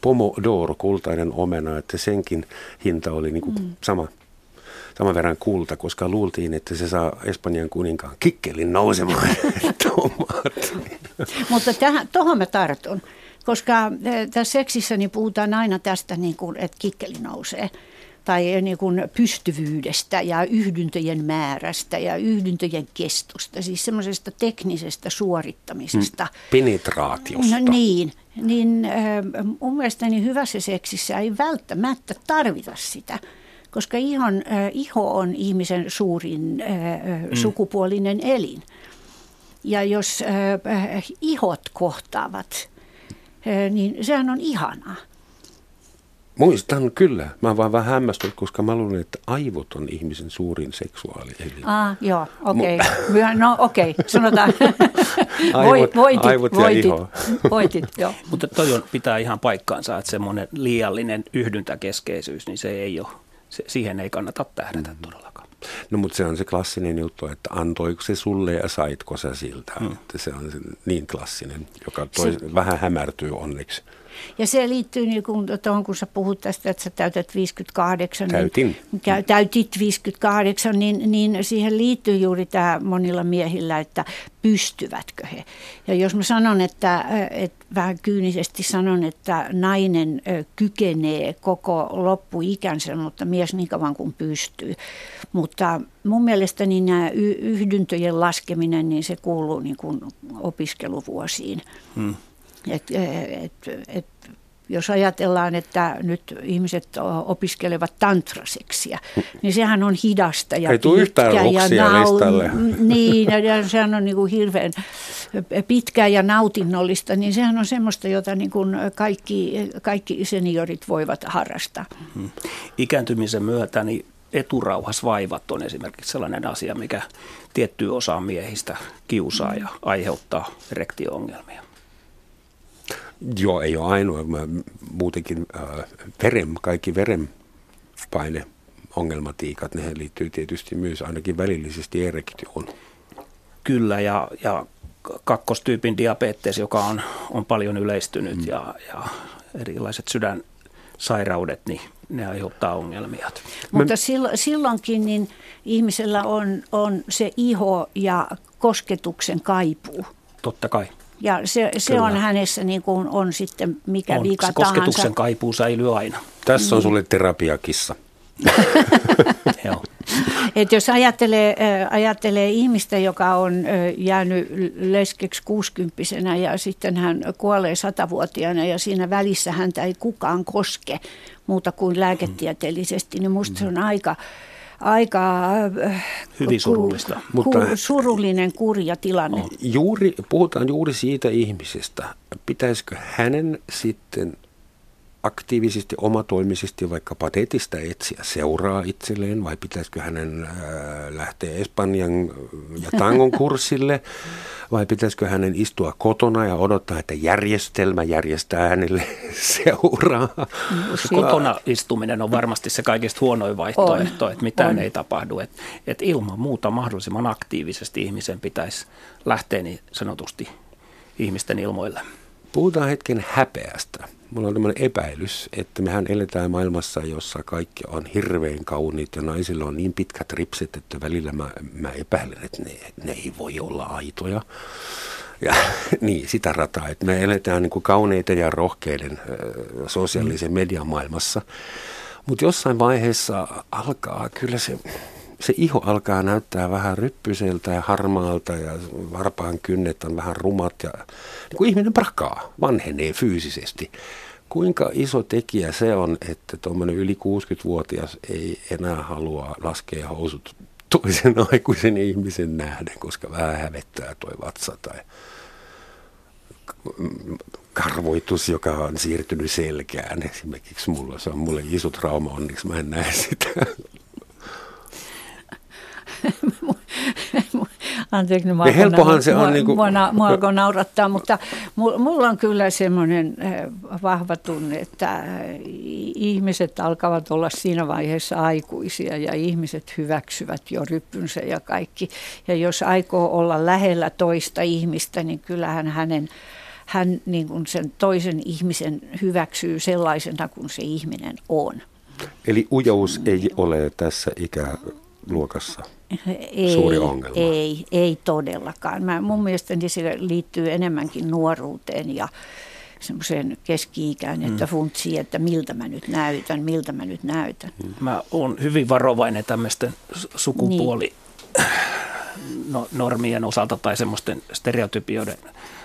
pomodoro, kultainen omena, että senkin hinta oli niin kuin hmm. sama saman verran kulta, koska luultiin, että se saa Espanjan kuninkaan kikkelin nousemaan Mutta tuohon mä tartun. Koska eh, tässä seksissä niin puhutaan aina tästä, niin kuin, että kikkeli nousee tai eh, niin kuin pystyvyydestä ja yhdyntöjen määrästä ja yhdyntöjen kestosta, siis semmoisesta teknisestä suorittamisesta. Mm, penetraatiosta. No niin, niin eh, mun mielestäni hyvässä seksissä ei välttämättä tarvita sitä, koska ihon, iho on ihmisen suurin mm. sukupuolinen elin. Ja jos ihot kohtaavat, niin sehän on ihanaa. Muistan kyllä. Mä vaan vähän hämmästynyt, koska mä luulen, että aivot on ihmisen suurin seksuaalielin. Ah, joo, okei. Okay. No okei, okay. sanotaan. aivot, voitit, aivot ja voitit, iho. voitit, joo. Mutta toi on, pitää ihan paikkaansa, että semmoinen liiallinen yhdyntäkeskeisyys, niin se ei ole, se, siihen ei kannata tähdätä mm. todellakaan. No mutta se on se klassinen juttu, että antoiko se sulle ja saitko sä siltä. Mm. Että se on niin klassinen, joka toi, se, vähän hämärtyy onneksi. Ja se liittyy niin kuin tuohon, kun sä puhut tästä, että sä täytät 58. Niin Täytin. Niin, täytit 58, niin, niin siihen liittyy juuri tämä monilla miehillä, että pystyvätkö he. Ja jos mä sanon, että, että vähän kyynisesti sanon, että nainen kykenee koko loppuikänsä, mutta mies niin kauan kuin pystyy. Mutta mun mielestäni nämä yhdyntöjen laskeminen, niin se kuuluu niin kuin opiskeluvuosiin. Hmm. Et, et, et, jos ajatellaan, että nyt ihmiset opiskelevat tantraseksiä, niin sehän on hidasta ja Ei pitkä yhtään ja listalle. Niin, ja sehän on niin kuin hirveän pitkää ja nautinnollista, niin sehän on semmoista, jota niin kuin kaikki, kaikki seniorit voivat harrastaa. Hmm. Ikääntymisen myötä niin eturauhasvaivat on esimerkiksi sellainen asia, mikä tiettyä osaa miehistä kiusaa ja aiheuttaa erektio-ongelmia. Joo, ei ole ainoa. Mä muutenkin äh, verem, kaikki verenpaine ongelmatiikat, ne liittyy tietysti myös ainakin välillisesti erektioon. Kyllä, ja, ja kakkostyypin diabetes, joka on, on paljon yleistynyt, mm. ja, ja erilaiset sydänsairaudet, niin ne aiheuttaa ongelmia. Mutta silloinkin niin ihmisellä on, on se iho ja kosketuksen kaipuu. Totta kai. Ja se, se on hänessä niin kuin on sitten mikä on, vika se kosketuksen tahansa. kaipuu säilyy aina. Tässä on sulle terapiakissa. Et jos ajattelee, ajattelee ihmistä, joka on jäänyt leskeksi kuusikymppisenä ja sitten hän kuolee satavuotiaana ja siinä välissä häntä ei kukaan koske muuta kuin lääketieteellisesti, niin musta se on aika aika äh, hyvin surullista. Ku, Mutta, surullinen kurja tilanne. Juuri, puhutaan juuri siitä ihmisestä. Pitäisikö hänen sitten aktiivisesti, omatoimisesti vaikka patetista etsiä seuraa itselleen vai pitäisikö hänen äh, lähteä Espanjan ja tangon kurssille vai pitäisikö hänen istua kotona ja odottaa, että järjestelmä järjestää hänelle seuraa? Se kotona istuminen on varmasti se kaikista huonoin vaihtoehto, on. että mitään on. ei tapahdu. Että et ilman muuta mahdollisimman aktiivisesti ihmisen pitäisi lähteä niin sanotusti ihmisten ilmoille. Puhutaan hetken häpeästä. Mulla on tämmöinen epäilys, että mehän eletään maailmassa, jossa kaikki on hirveän kauniit ja naisilla on niin pitkät ripset, että välillä mä, mä epäilen, että ne, ne ei voi olla aitoja. Ja niin, sitä rataa, että me eletään niin kuin kauneiden ja rohkeiden sosiaalisen mm. median maailmassa. Mutta jossain vaiheessa alkaa kyllä se se iho alkaa näyttää vähän ryppyseltä ja harmaalta ja varpaan kynnet on vähän rumat ja niin kuin ihminen prakaa, vanhenee fyysisesti. Kuinka iso tekijä se on, että tuommoinen yli 60-vuotias ei enää halua laskea housut toisen aikuisen ihmisen nähden, koska vähän hävettää toi vatsa tai karvoitus, joka on siirtynyt selkään. Esimerkiksi mulla se on mulle iso trauma, onneksi mä en näe sitä. Anteeksi, mua, helpohan se on. Niin kuin... mua, mua alkoi naurattaa, mutta mulla on kyllä semmoinen eh, vahva tunne, että eh, ihmiset alkavat olla siinä vaiheessa aikuisia ja ihmiset hyväksyvät jo ryppynsä ja kaikki. Ja jos aikoo olla lähellä toista ihmistä, niin kyllähän hänen hän niin kuin sen toisen ihmisen hyväksyy sellaisena kuin se ihminen on. Eli ujous ei ole tässä ikäluokassa ei, suuri ongelma? Ei, ei todellakaan. Mä, mun mielestäni se liittyy enemmänkin nuoruuteen ja semmoiseen keski-ikään, että mm. funtsii, että miltä mä nyt näytän, miltä mä nyt näytän. Mä oon hyvin varovainen tämmöisten sukupuoli niin. no, normien osalta tai semmoisten stereotypioiden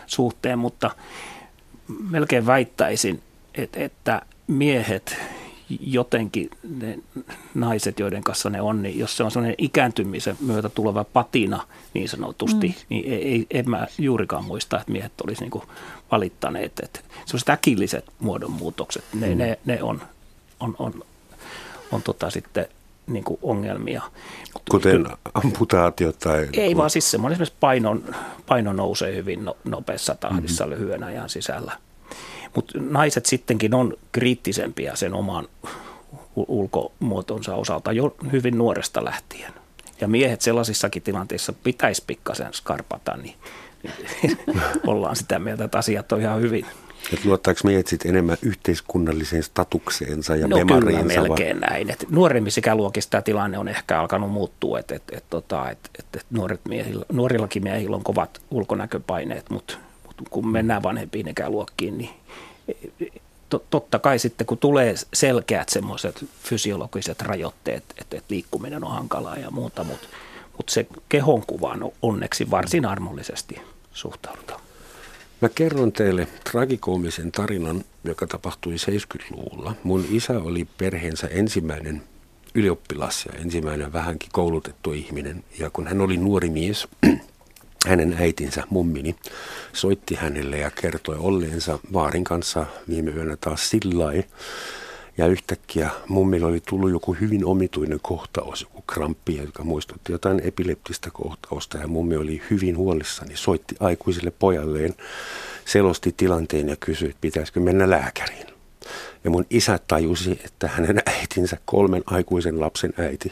suhteen, mutta melkein väittäisin, että, että miehet jotenkin ne naiset, joiden kanssa ne on, niin jos se on sellainen ikääntymisen myötä tuleva patina niin sanotusti, mm. niin ei, ei, en mä juurikaan muista, että miehet olisi niin valittaneet. Että sellaiset äkilliset muodonmuutokset, ne, mm. ne, ne on, on, on, on tota sitten niin kuin ongelmia. Kuten amputaatio tai... Ei vaan siis semmoinen esimerkiksi paino, paino nousee hyvin no, nopeassa tahdissa mm-hmm. lyhyen ajan sisällä. Mutta naiset sittenkin on kriittisempiä sen oman ulkomuotonsa osalta jo hyvin nuoresta lähtien. Ja miehet sellaisissakin tilanteissa pitäisi pikkasen skarpata, niin, niin ollaan sitä mieltä, että asiat on ihan hyvin. Et luottaako miehet sitten enemmän yhteiskunnalliseen statukseensa ja no, memariinsa? kyllä melkein vai? näin. Et nuoremmissa ikäluokissa tämä tilanne on ehkä alkanut muuttua, että et, et, tota, et, et, et nuoret miehillä, nuorillakin miehillä on kovat ulkonäköpaineet, mutta mut kun mennään vanhempiin ikäluokkiin, niin totta kai sitten kun tulee selkeät semmoiset fysiologiset rajoitteet, että, liikkuminen on hankalaa ja muuta, mutta, mutta se kehonkuvaan onneksi varsin armollisesti suhtaudutaan. Mä kerron teille tragikoomisen tarinan, joka tapahtui 70-luvulla. Mun isä oli perheensä ensimmäinen ylioppilas ja ensimmäinen vähänkin koulutettu ihminen. Ja kun hän oli nuori mies, hänen äitinsä, mummini, soitti hänelle ja kertoi olleensa vaarin kanssa viime yönä taas sillai. Ja yhtäkkiä mummilla oli tullut joku hyvin omituinen kohtaus, joku kramppi, joka muistutti jotain epileptistä kohtausta. Ja mummi oli hyvin huolissani, soitti aikuiselle pojalleen, selosti tilanteen ja kysyi, että pitäisikö mennä lääkäriin. Ja mun isä tajusi, että hänen äitinsä, kolmen aikuisen lapsen äiti,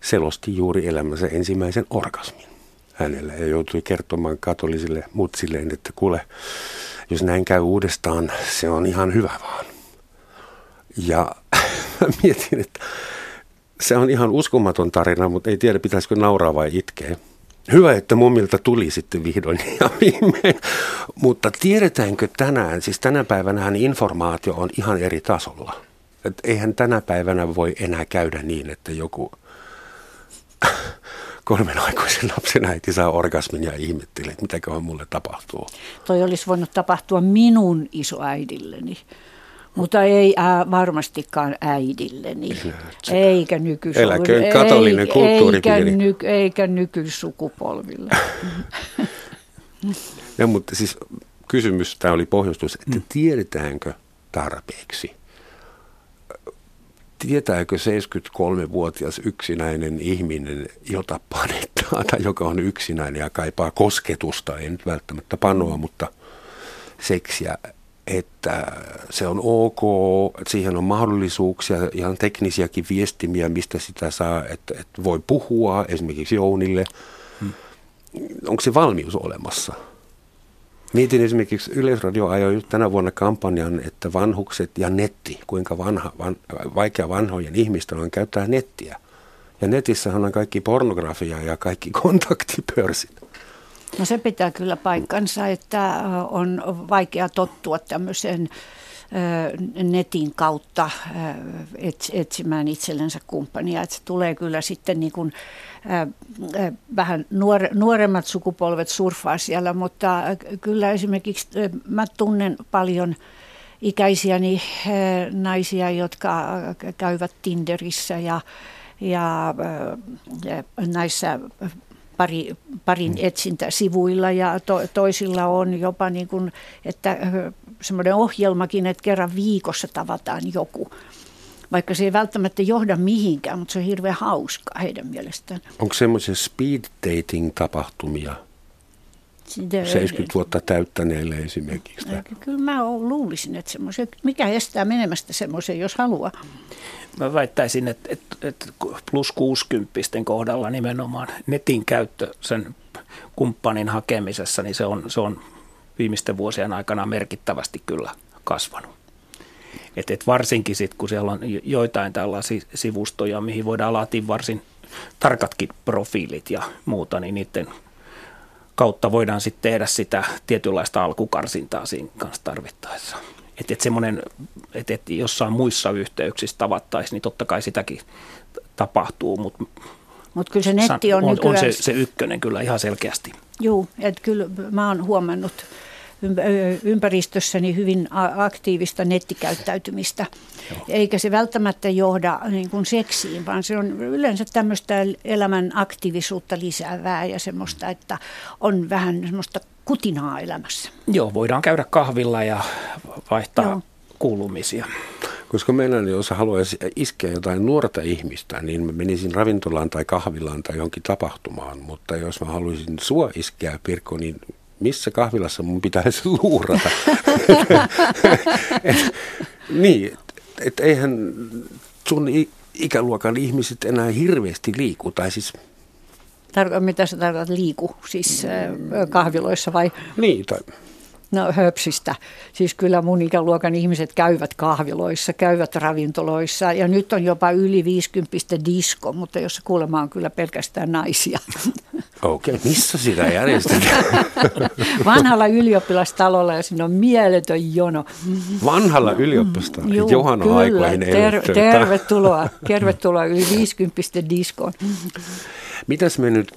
selosti juuri elämänsä ensimmäisen orgasmin hänelle ja joutui kertomaan katolisille mutsilleen, että kuule, jos näin käy uudestaan, se on ihan hyvä vaan. Ja mä mietin, että se on ihan uskomaton tarina, mutta ei tiedä pitäisikö nauraa vai itkeä. Hyvä, että mummilta tuli sitten vihdoin ja viimein. Mutta tiedetäänkö tänään, siis tänä päivänä informaatio on ihan eri tasolla. Et eihän tänä päivänä voi enää käydä niin, että joku kolmen aikuisen lapsen äiti saa orgasmin ja ihmettelee, että mitäköhän mulle tapahtuu. Toi olisi voinut tapahtua minun isoäidilleni. Mutta ei ää, varmastikaan äidilleni, eikä nykysukupolville. Eläköön katolinen kulttuuripiiri. Eikä, ny, eikä nykysukupolville. ja, mutta siis kysymys, tämä oli pohjustus, että mm. tiedetäänkö tarpeeksi – tietääkö 73-vuotias yksinäinen ihminen, jota panettaa tai joka on yksinäinen ja kaipaa kosketusta, ei nyt välttämättä panoa, mutta seksiä, että se on ok, että siihen on mahdollisuuksia, ihan teknisiäkin viestimiä, mistä sitä saa, että, että voi puhua esimerkiksi Jounille. Hmm. Onko se valmius olemassa? Mietin esimerkiksi Yleisradio ajoi tänä vuonna kampanjan, että vanhukset ja netti, kuinka vanha, van, vaikea vanhojen ihmisten on käyttää nettiä. Ja netissähän on kaikki pornografia ja kaikki kontaktipörssit. No se pitää kyllä paikkansa, että on vaikea tottua tämmöiseen netin kautta etsimään itsellensä kumppania. Että se tulee kyllä sitten niin kuin, vähän nuore, nuoremmat sukupolvet surfaa siellä, mutta kyllä esimerkiksi mä tunnen paljon ikäisiäni naisia, jotka käyvät Tinderissä ja, ja näissä pari, parin mm. etsintäsivuilla ja to, toisilla on jopa niin kuin, että semmoinen ohjelmakin, että kerran viikossa tavataan joku. Vaikka se ei välttämättä johda mihinkään, mutta se on hirveän hauskaa heidän mielestään. Onko semmoisia speed dating tapahtumia? Sitä, 70 vuotta täyttäneille esimerkiksi. Kyllä mä luulisin, että semmoisen, mikä estää menemästä semmoisen, jos haluaa. Mä väittäisin, että, että, että plus 60 kohdalla nimenomaan netin käyttö sen kumppanin hakemisessa, niin se on, se on viimeisten vuosien aikana merkittävästi kyllä kasvanut. Et, et varsinkin sitten, kun siellä on joitain tällaisia sivustoja, mihin voidaan laatia varsin tarkatkin profiilit ja muuta, niin niiden kautta voidaan sitten tehdä sitä tietynlaista alkukarsintaa siinä kanssa tarvittaessa. Että et semmoinen, että et jossain muissa yhteyksissä tavattaisiin, niin totta kai sitäkin tapahtuu, mutta Mutta kyllä se netti on, on, nykyään... on se, se ykkönen kyllä ihan selkeästi. Joo, että kyllä mä oon huomannut ympäristössäni hyvin aktiivista nettikäyttäytymistä. Joo. Eikä se välttämättä johda niin kuin seksiin, vaan se on yleensä tämmöistä elämän aktiivisuutta lisäävää ja semmoista, että on vähän semmoista kutinaa elämässä. Joo, voidaan käydä kahvilla ja vaihtaa Joo. kuulumisia. Koska meillä, jos haluaisi iskeä jotain nuorta ihmistä, niin mä menisin ravintolaan tai kahvilaan tai jonkin tapahtumaan. Mutta jos mä haluaisin sua iskeä, Pirkko, niin missä kahvilassa mun pitäisi luurata? et, niin, että et eihän sun ikäluokan ihmiset enää hirveästi liiku, tai siis Tarko- mitä sä tarkoitat liiku, siis kahviloissa vai? Niin, tai No höpsistä. Siis kyllä mun ikäluokan ihmiset käyvät kahviloissa, käyvät ravintoloissa ja nyt on jopa yli 50 disko, mutta jos kuulemma on kyllä pelkästään naisia. Okei, okay. missä sitä järjestetään? Vanhalla ylioppilastalolla ja siinä on mieletön jono. Vanhalla ylioppilastalolla? Juu, Johanna kyllä. aikoihin ter- tervetuloa, tervetuloa yli 50 diskoon. Mitäs me nyt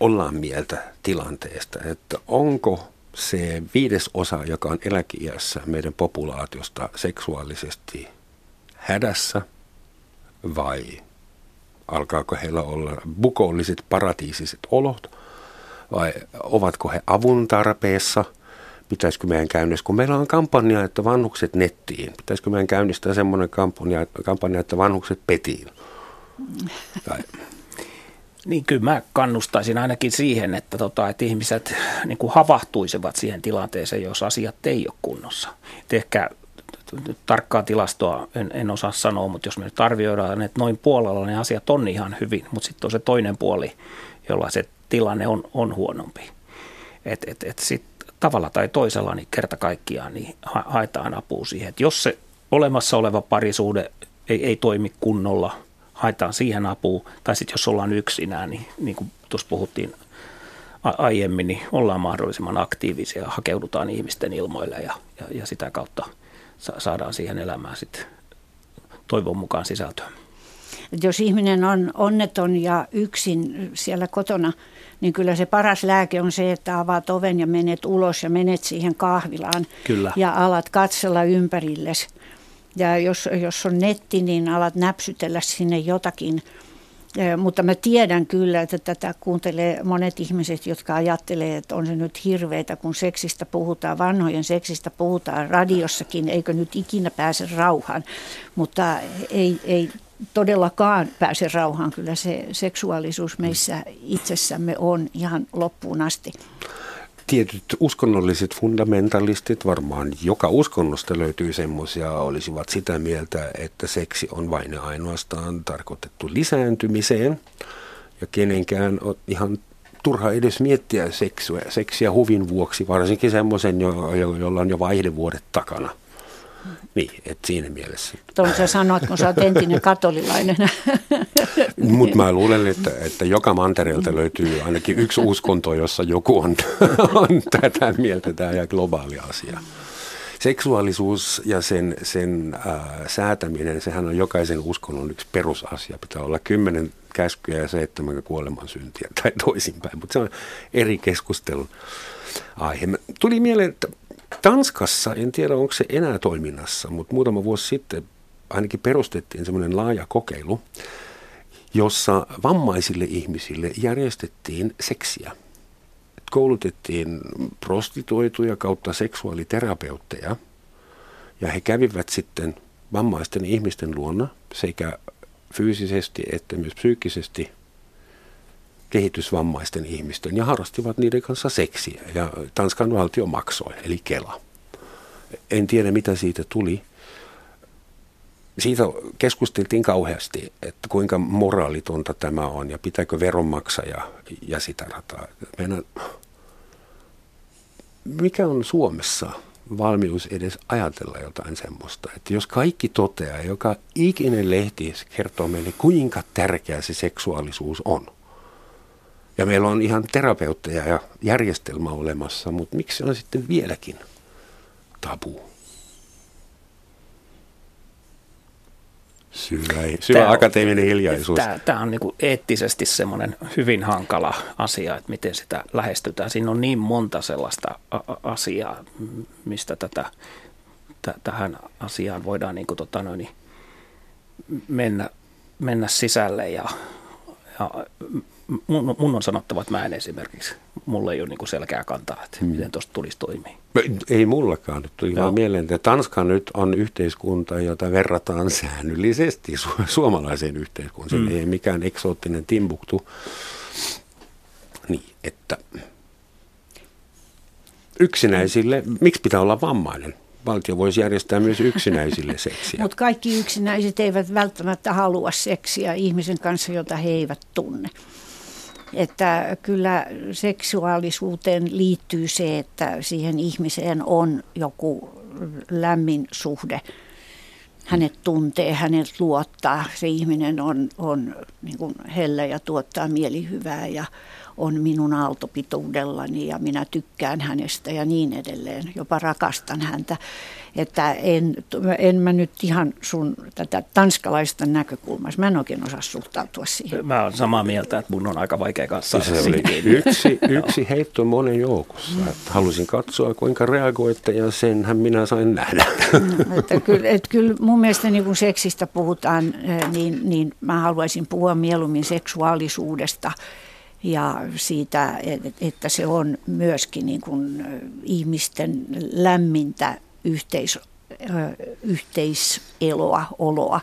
ollaan mieltä tilanteesta, että onko se viides osa, joka on eläkeiässä meidän populaatiosta seksuaalisesti hädässä vai alkaako heillä olla bukoolliset paratiisiset olot vai ovatko he avun tarpeessa? Pitäisikö meidän käynnistää, kun meillä on kampanja, että vanhukset nettiin, pitäisikö meidän käynnistää semmoinen kampanja, kampanja että vanhukset petiin? Tai, niin kyllä mä kannustaisin ainakin siihen, että, tota, että ihmiset niin kuin havahtuisivat siihen tilanteeseen, jos asiat ei ole kunnossa. Et ehkä tarkkaa tilastoa en, en osaa sanoa, mutta jos me nyt arvioidaan, että noin puolella ne asiat on ihan hyvin, mutta sitten on se toinen puoli, jolla se tilanne on, on huonompi. Et, et, et sit tavalla tai toisella niin kerta kaikkiaan niin haetaan apua siihen. Et jos se olemassa oleva parisuhde ei, ei toimi kunnolla – haetaan siihen apua. Tai sitten jos ollaan yksinään, niin, niin kuin tuossa puhuttiin aiemmin, niin ollaan mahdollisimman aktiivisia, hakeudutaan ihmisten ilmoille ja, ja, ja sitä kautta saadaan siihen elämään sitten toivon mukaan sisältöä. Jos ihminen on onneton ja yksin siellä kotona, niin kyllä se paras lääke on se, että avaat oven ja menet ulos ja menet siihen kahvilaan kyllä. ja alat katsella ympärillesi ja jos, jos on netti, niin alat näpsytellä sinne jotakin. Mutta mä tiedän kyllä, että tätä kuuntelee monet ihmiset, jotka ajattelee, että on se nyt hirveitä, kun seksistä puhutaan, vanhojen seksistä puhutaan radiossakin, eikö nyt ikinä pääse rauhaan. Mutta ei, ei todellakaan pääse rauhaan. Kyllä se seksuaalisuus meissä itsessämme on ihan loppuun asti tietyt uskonnolliset fundamentalistit, varmaan joka uskonnosta löytyy semmoisia, olisivat sitä mieltä, että seksi on vain ja ainoastaan tarkoitettu lisääntymiseen. Ja kenenkään on ihan turha edes miettiä seksiä, seksiä huvin vuoksi, varsinkin semmoisen, jo, jo, jolla on jo vaihdevuodet takana. Niin, että siinä mielessä. Tuon sä sanoit, kun sä oot entinen katolilainen. Mutta mä luulen, että, että joka mantereelta löytyy ainakin yksi uskonto, jossa joku on, on tätä mieltä, tämä ja globaali asia. Seksuaalisuus ja sen, sen äh, säätäminen, sehän on jokaisen uskonnon yksi perusasia. Pitää olla kymmenen käskyä ja seitsemän kuoleman syntiä tai toisinpäin, mutta se on eri keskustelun aihe. Tuli mieleen, että Tanskassa, en tiedä onko se enää toiminnassa, mutta muutama vuosi sitten ainakin perustettiin semmoinen laaja kokeilu, jossa vammaisille ihmisille järjestettiin seksiä. Koulutettiin prostituoituja kautta seksuaaliterapeutteja ja he kävivät sitten vammaisten ihmisten luona sekä fyysisesti että myös psyykkisesti kehitysvammaisten ihmisten ja harrastivat niiden kanssa seksiä. Ja Tanskan valtio maksoi, eli Kela. En tiedä, mitä siitä tuli. Siitä keskusteltiin kauheasti, että kuinka moraalitonta tämä on ja pitääkö veronmaksaja ja sitä rataa. Meidän, mikä on Suomessa valmius edes ajatella jotain semmoista, että jos kaikki toteaa, joka ikinen lehti kertoo meille, kuinka tärkeä se seksuaalisuus on – ja meillä on ihan terapeutteja ja järjestelmä olemassa, mutta miksi se on sitten vieläkin tabu? Syvä, syvä tämä akateeminen hiljaisuus. Tämä, tämä on niin kuin eettisesti semmoinen hyvin hankala asia, että miten sitä lähestytään. Siinä on niin monta sellaista asiaa, mistä tätä, t- tähän asiaan voidaan niin kuin, tota noin, mennä, mennä sisälle ja, ja mun, mun on sanottava, että mä en esimerkiksi, mulla ei ole niin selkeää kantaa, että hmm. miten tuosta tulisi toimia. Ei mullakaan. Nyt tuli vaan mieleen, että Tanska nyt on yhteiskunta, jota verrataan säännöllisesti su- suomalaiseen yhteiskuntaan. Hmm. Ei mikään eksoottinen timbuktu. Niin, että yksinäisille, miksi pitää olla vammainen? valtio voisi järjestää myös yksinäisille seksiä. Mutta kaikki yksinäiset eivät välttämättä halua seksiä ihmisen kanssa, jota he eivät tunne. Että kyllä seksuaalisuuteen liittyy se, että siihen ihmiseen on joku lämmin suhde. Hänet tuntee, hänet luottaa. Se ihminen on, on niin kuin hellä ja tuottaa mielihyvää ja on minun aaltopituudellani ja minä tykkään hänestä ja niin edelleen. Jopa rakastan häntä. Että en, en mä nyt ihan sun tätä tanskalaista näkökulmasta, mä en oikein osaa suhtautua siihen. Mä oon samaa mieltä, että mun on aika vaikea kanssa. Se oli yksi, yksi heitto monen joukossa. Että halusin katsoa, kuinka reagoitte ja senhän minä sain nähdä. No, että kyllä, että kyllä mun mielestä niin kun seksistä puhutaan, eh, niin, niin mä haluaisin puhua mieluummin seksuaalisuudesta ja siitä, että se on myöskin niin kuin ihmisten lämmintä yhteis, yhteiseloa, oloa.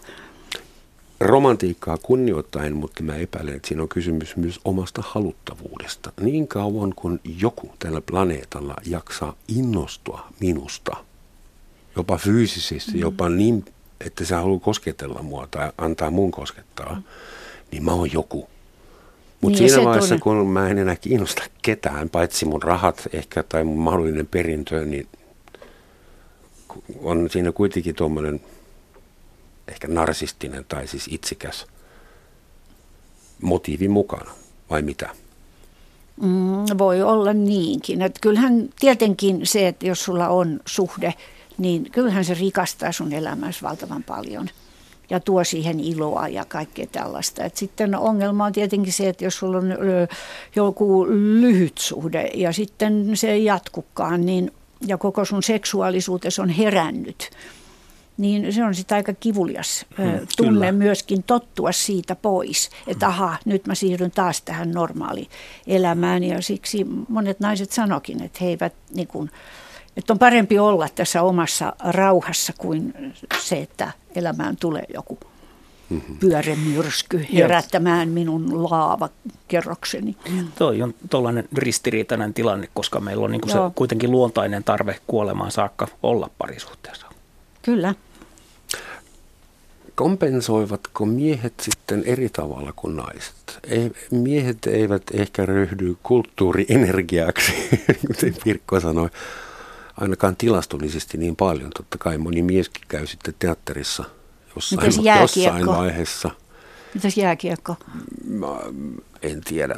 Romantiikkaa kunnioittain, mutta mä epäilen, että siinä on kysymys myös omasta haluttavuudesta. Niin kauan kun joku tällä planeetalla jaksaa innostua minusta, jopa fyysisesti, mm. jopa niin, että se haluaa kosketella mua tai antaa mun koskettaa, mm. niin mä oon joku. Mutta niin siinä vaiheessa, tunne. kun mä en enää kiinnosta ketään, paitsi mun rahat ehkä tai mun mahdollinen perintö, niin on siinä kuitenkin tuommoinen ehkä narsistinen tai siis itsikäs motiivi mukana, vai mitä? Mm, voi olla niinkin. Että kyllähän tietenkin se, että jos sulla on suhde, niin kyllähän se rikastaa sun elämässä valtavan paljon – ja tuo siihen iloa ja kaikkea tällaista. Et sitten ongelma on tietenkin se, että jos sulla on joku lyhyt suhde ja sitten se ei jatkukaan, niin, ja koko sun seksuaalisuutesi on herännyt, niin se on sitten aika kivulias hmm, tunne kyllä. myöskin tottua siitä pois, että hmm. aha, nyt mä siirryn taas tähän normaali elämään ja siksi monet naiset sanokin, että he eivät niin kuin, että on parempi olla tässä omassa rauhassa kuin se, että elämään tulee joku mhm. pyörämyrsky herättämään minun laavakerrokseni. Mm. Toi on tuollainen ristiriitainen tilanne, koska meillä on niin kuin se kuitenkin luontainen tarve kuolemaan saakka olla parisuhteessa. Kyllä. Kompensoivatko miehet sitten eri tavalla kuin naiset? Ei, miehet eivät ehkä ryhdy kulttuurienergiaksi, kuten Pirkko sanoi, ainakaan tilastollisesti niin paljon. Totta kai moni mieskin käy sitten teatterissa jossain, jossain vaiheessa. Mitäs jääkiekko? Mä en tiedä.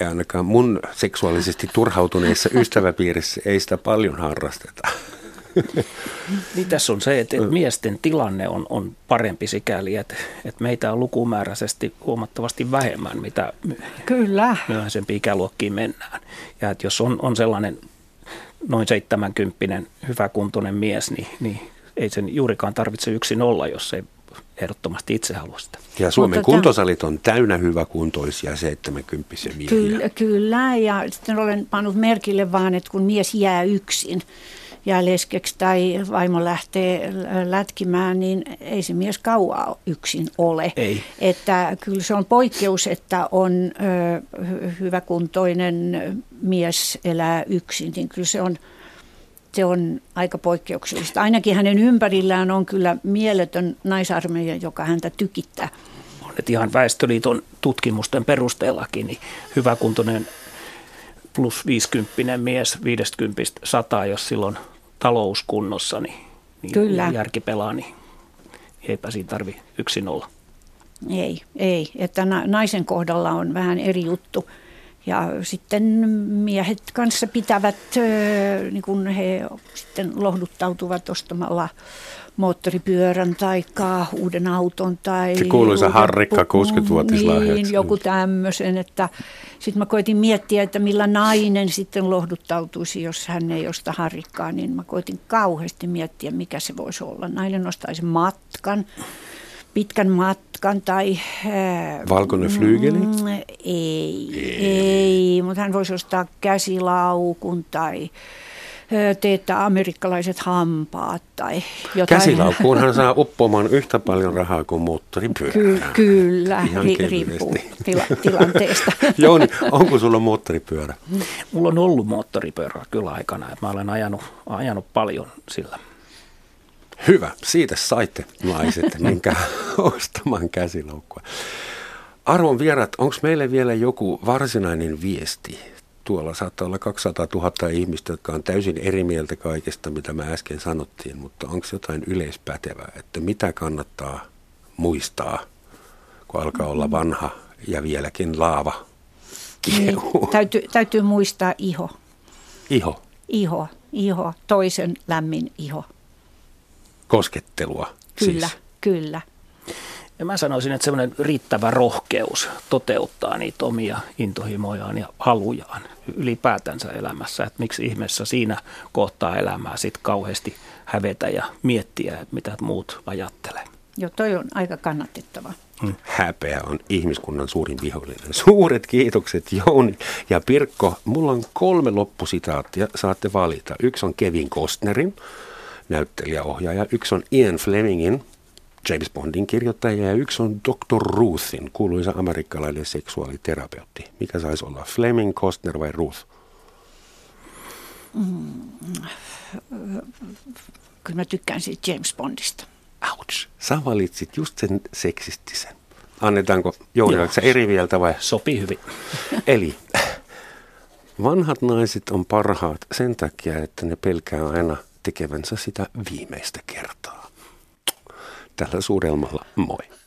Ei ainakaan mun seksuaalisesti turhautuneessa ystäväpiirissä ei sitä paljon harrasteta. Niin tässä on se, että, että miesten tilanne on, on parempi sikäli, että, että meitä on lukumääräisesti huomattavasti vähemmän, mitä Kyllä. myöhäisempiin ikäluokkiin mennään. Ja että jos on, on sellainen noin 70 hyväkuntoinen mies, niin, niin ei sen juurikaan tarvitse yksin olla, jos ei ehdottomasti itse halua sitä. Ja Suomen Mutta kuntosalit on täynnä hyväkuntoisia 70 miehiä. Kyllä, kyllä, ja sitten olen pannut merkille vaan, että kun mies jää yksin, jää leskeksi tai vaimo lähtee lätkimään, niin ei se mies kauaa yksin ole. Ei. Että kyllä se on poikkeus, että on ö, hyväkuntoinen mies elää yksin, niin kyllä se on, se on aika poikkeuksellista. Ainakin hänen ympärillään on kyllä mieletön naisarmeija, joka häntä tykittää. Että ihan Väestöliiton tutkimusten perusteellakin niin hyväkuntoinen plus 50 mies 50 100, jos silloin talouskunnossa, niin, niin Kyllä. järki pelaa, niin eipä siinä tarvi yksin olla. Ei, ei. Että naisen kohdalla on vähän eri juttu. Ja sitten miehet kanssa pitävät, niin kun he sitten lohduttautuvat ostamalla moottoripyörän tai uuden auton. Tai Se kuuluisa harrikka 60-vuotislahjaksi. Niin, joku tämmöisen. Että sitten mä koitin miettiä, että millä nainen sitten lohduttautuisi, jos hän ei osta harrikkaa. Niin mä koitin kauheasti miettiä, mikä se voisi olla. Nainen ostaisi matkan pitkän matkan tai... Valkoinen flyygeli? Mm, ei, ei, ei, mutta hän voisi ostaa käsilaukun tai teettää amerikkalaiset hampaat tai jotain. Käsilaukkuunhan saa uppoamaan yhtä paljon rahaa kuin moottoripyörä. Ky- kyllä, ri- riippuu tila- tilanteesta. Jouni, onko sulla moottoripyörä? Mulla on ollut moottoripyörä kyllä aikana. Mä olen ajanut, ajanut paljon sillä. Hyvä, siitä saitte naiset, minkä ostamaan käsilaukkua. Arvon vierat, onko meille vielä joku varsinainen viesti? Tuolla saattaa olla 200 000 ihmistä, jotka on täysin eri mieltä kaikesta, mitä me äsken sanottiin, mutta onko jotain yleispätevää, että mitä kannattaa muistaa, kun alkaa olla vanha ja vieläkin laava niin, täytyy, täytyy muistaa iho. Iho? Iho, iho, toisen lämmin iho koskettelua. Kyllä, siis. kyllä. Ja mä sanoisin, että semmoinen riittävä rohkeus toteuttaa niitä omia intohimojaan ja halujaan ylipäätänsä elämässä. Että miksi ihmeessä siinä kohtaa elämää sitten kauheasti hävetä ja miettiä, mitä muut ajattelee. Joo, toi on aika kannatettava. Hmm. Häpeä on ihmiskunnan suurin vihollinen. Suuret kiitokset Jouni ja Pirkko. Mulla on kolme loppusitaattia, saatte valita. Yksi on Kevin Costnerin näyttelijäohjaaja. Yksi on Ian Flemingin, James Bondin kirjoittaja, ja yksi on Dr. Ruthin, kuuluisa amerikkalainen seksuaaliterapeutti. Mikä saisi olla, Fleming, Costner vai Ruth? Mm, kyllä mä tykkään siitä James Bondista. Ouch, sä valitsit just sen seksistisen. Annetaanko Jouni, eri mieltä vai? Sopii hyvin. Eli vanhat naiset on parhaat sen takia, että ne pelkää aina – tekevänsä sitä viimeistä kertaa. Tällä suurelmalla moi.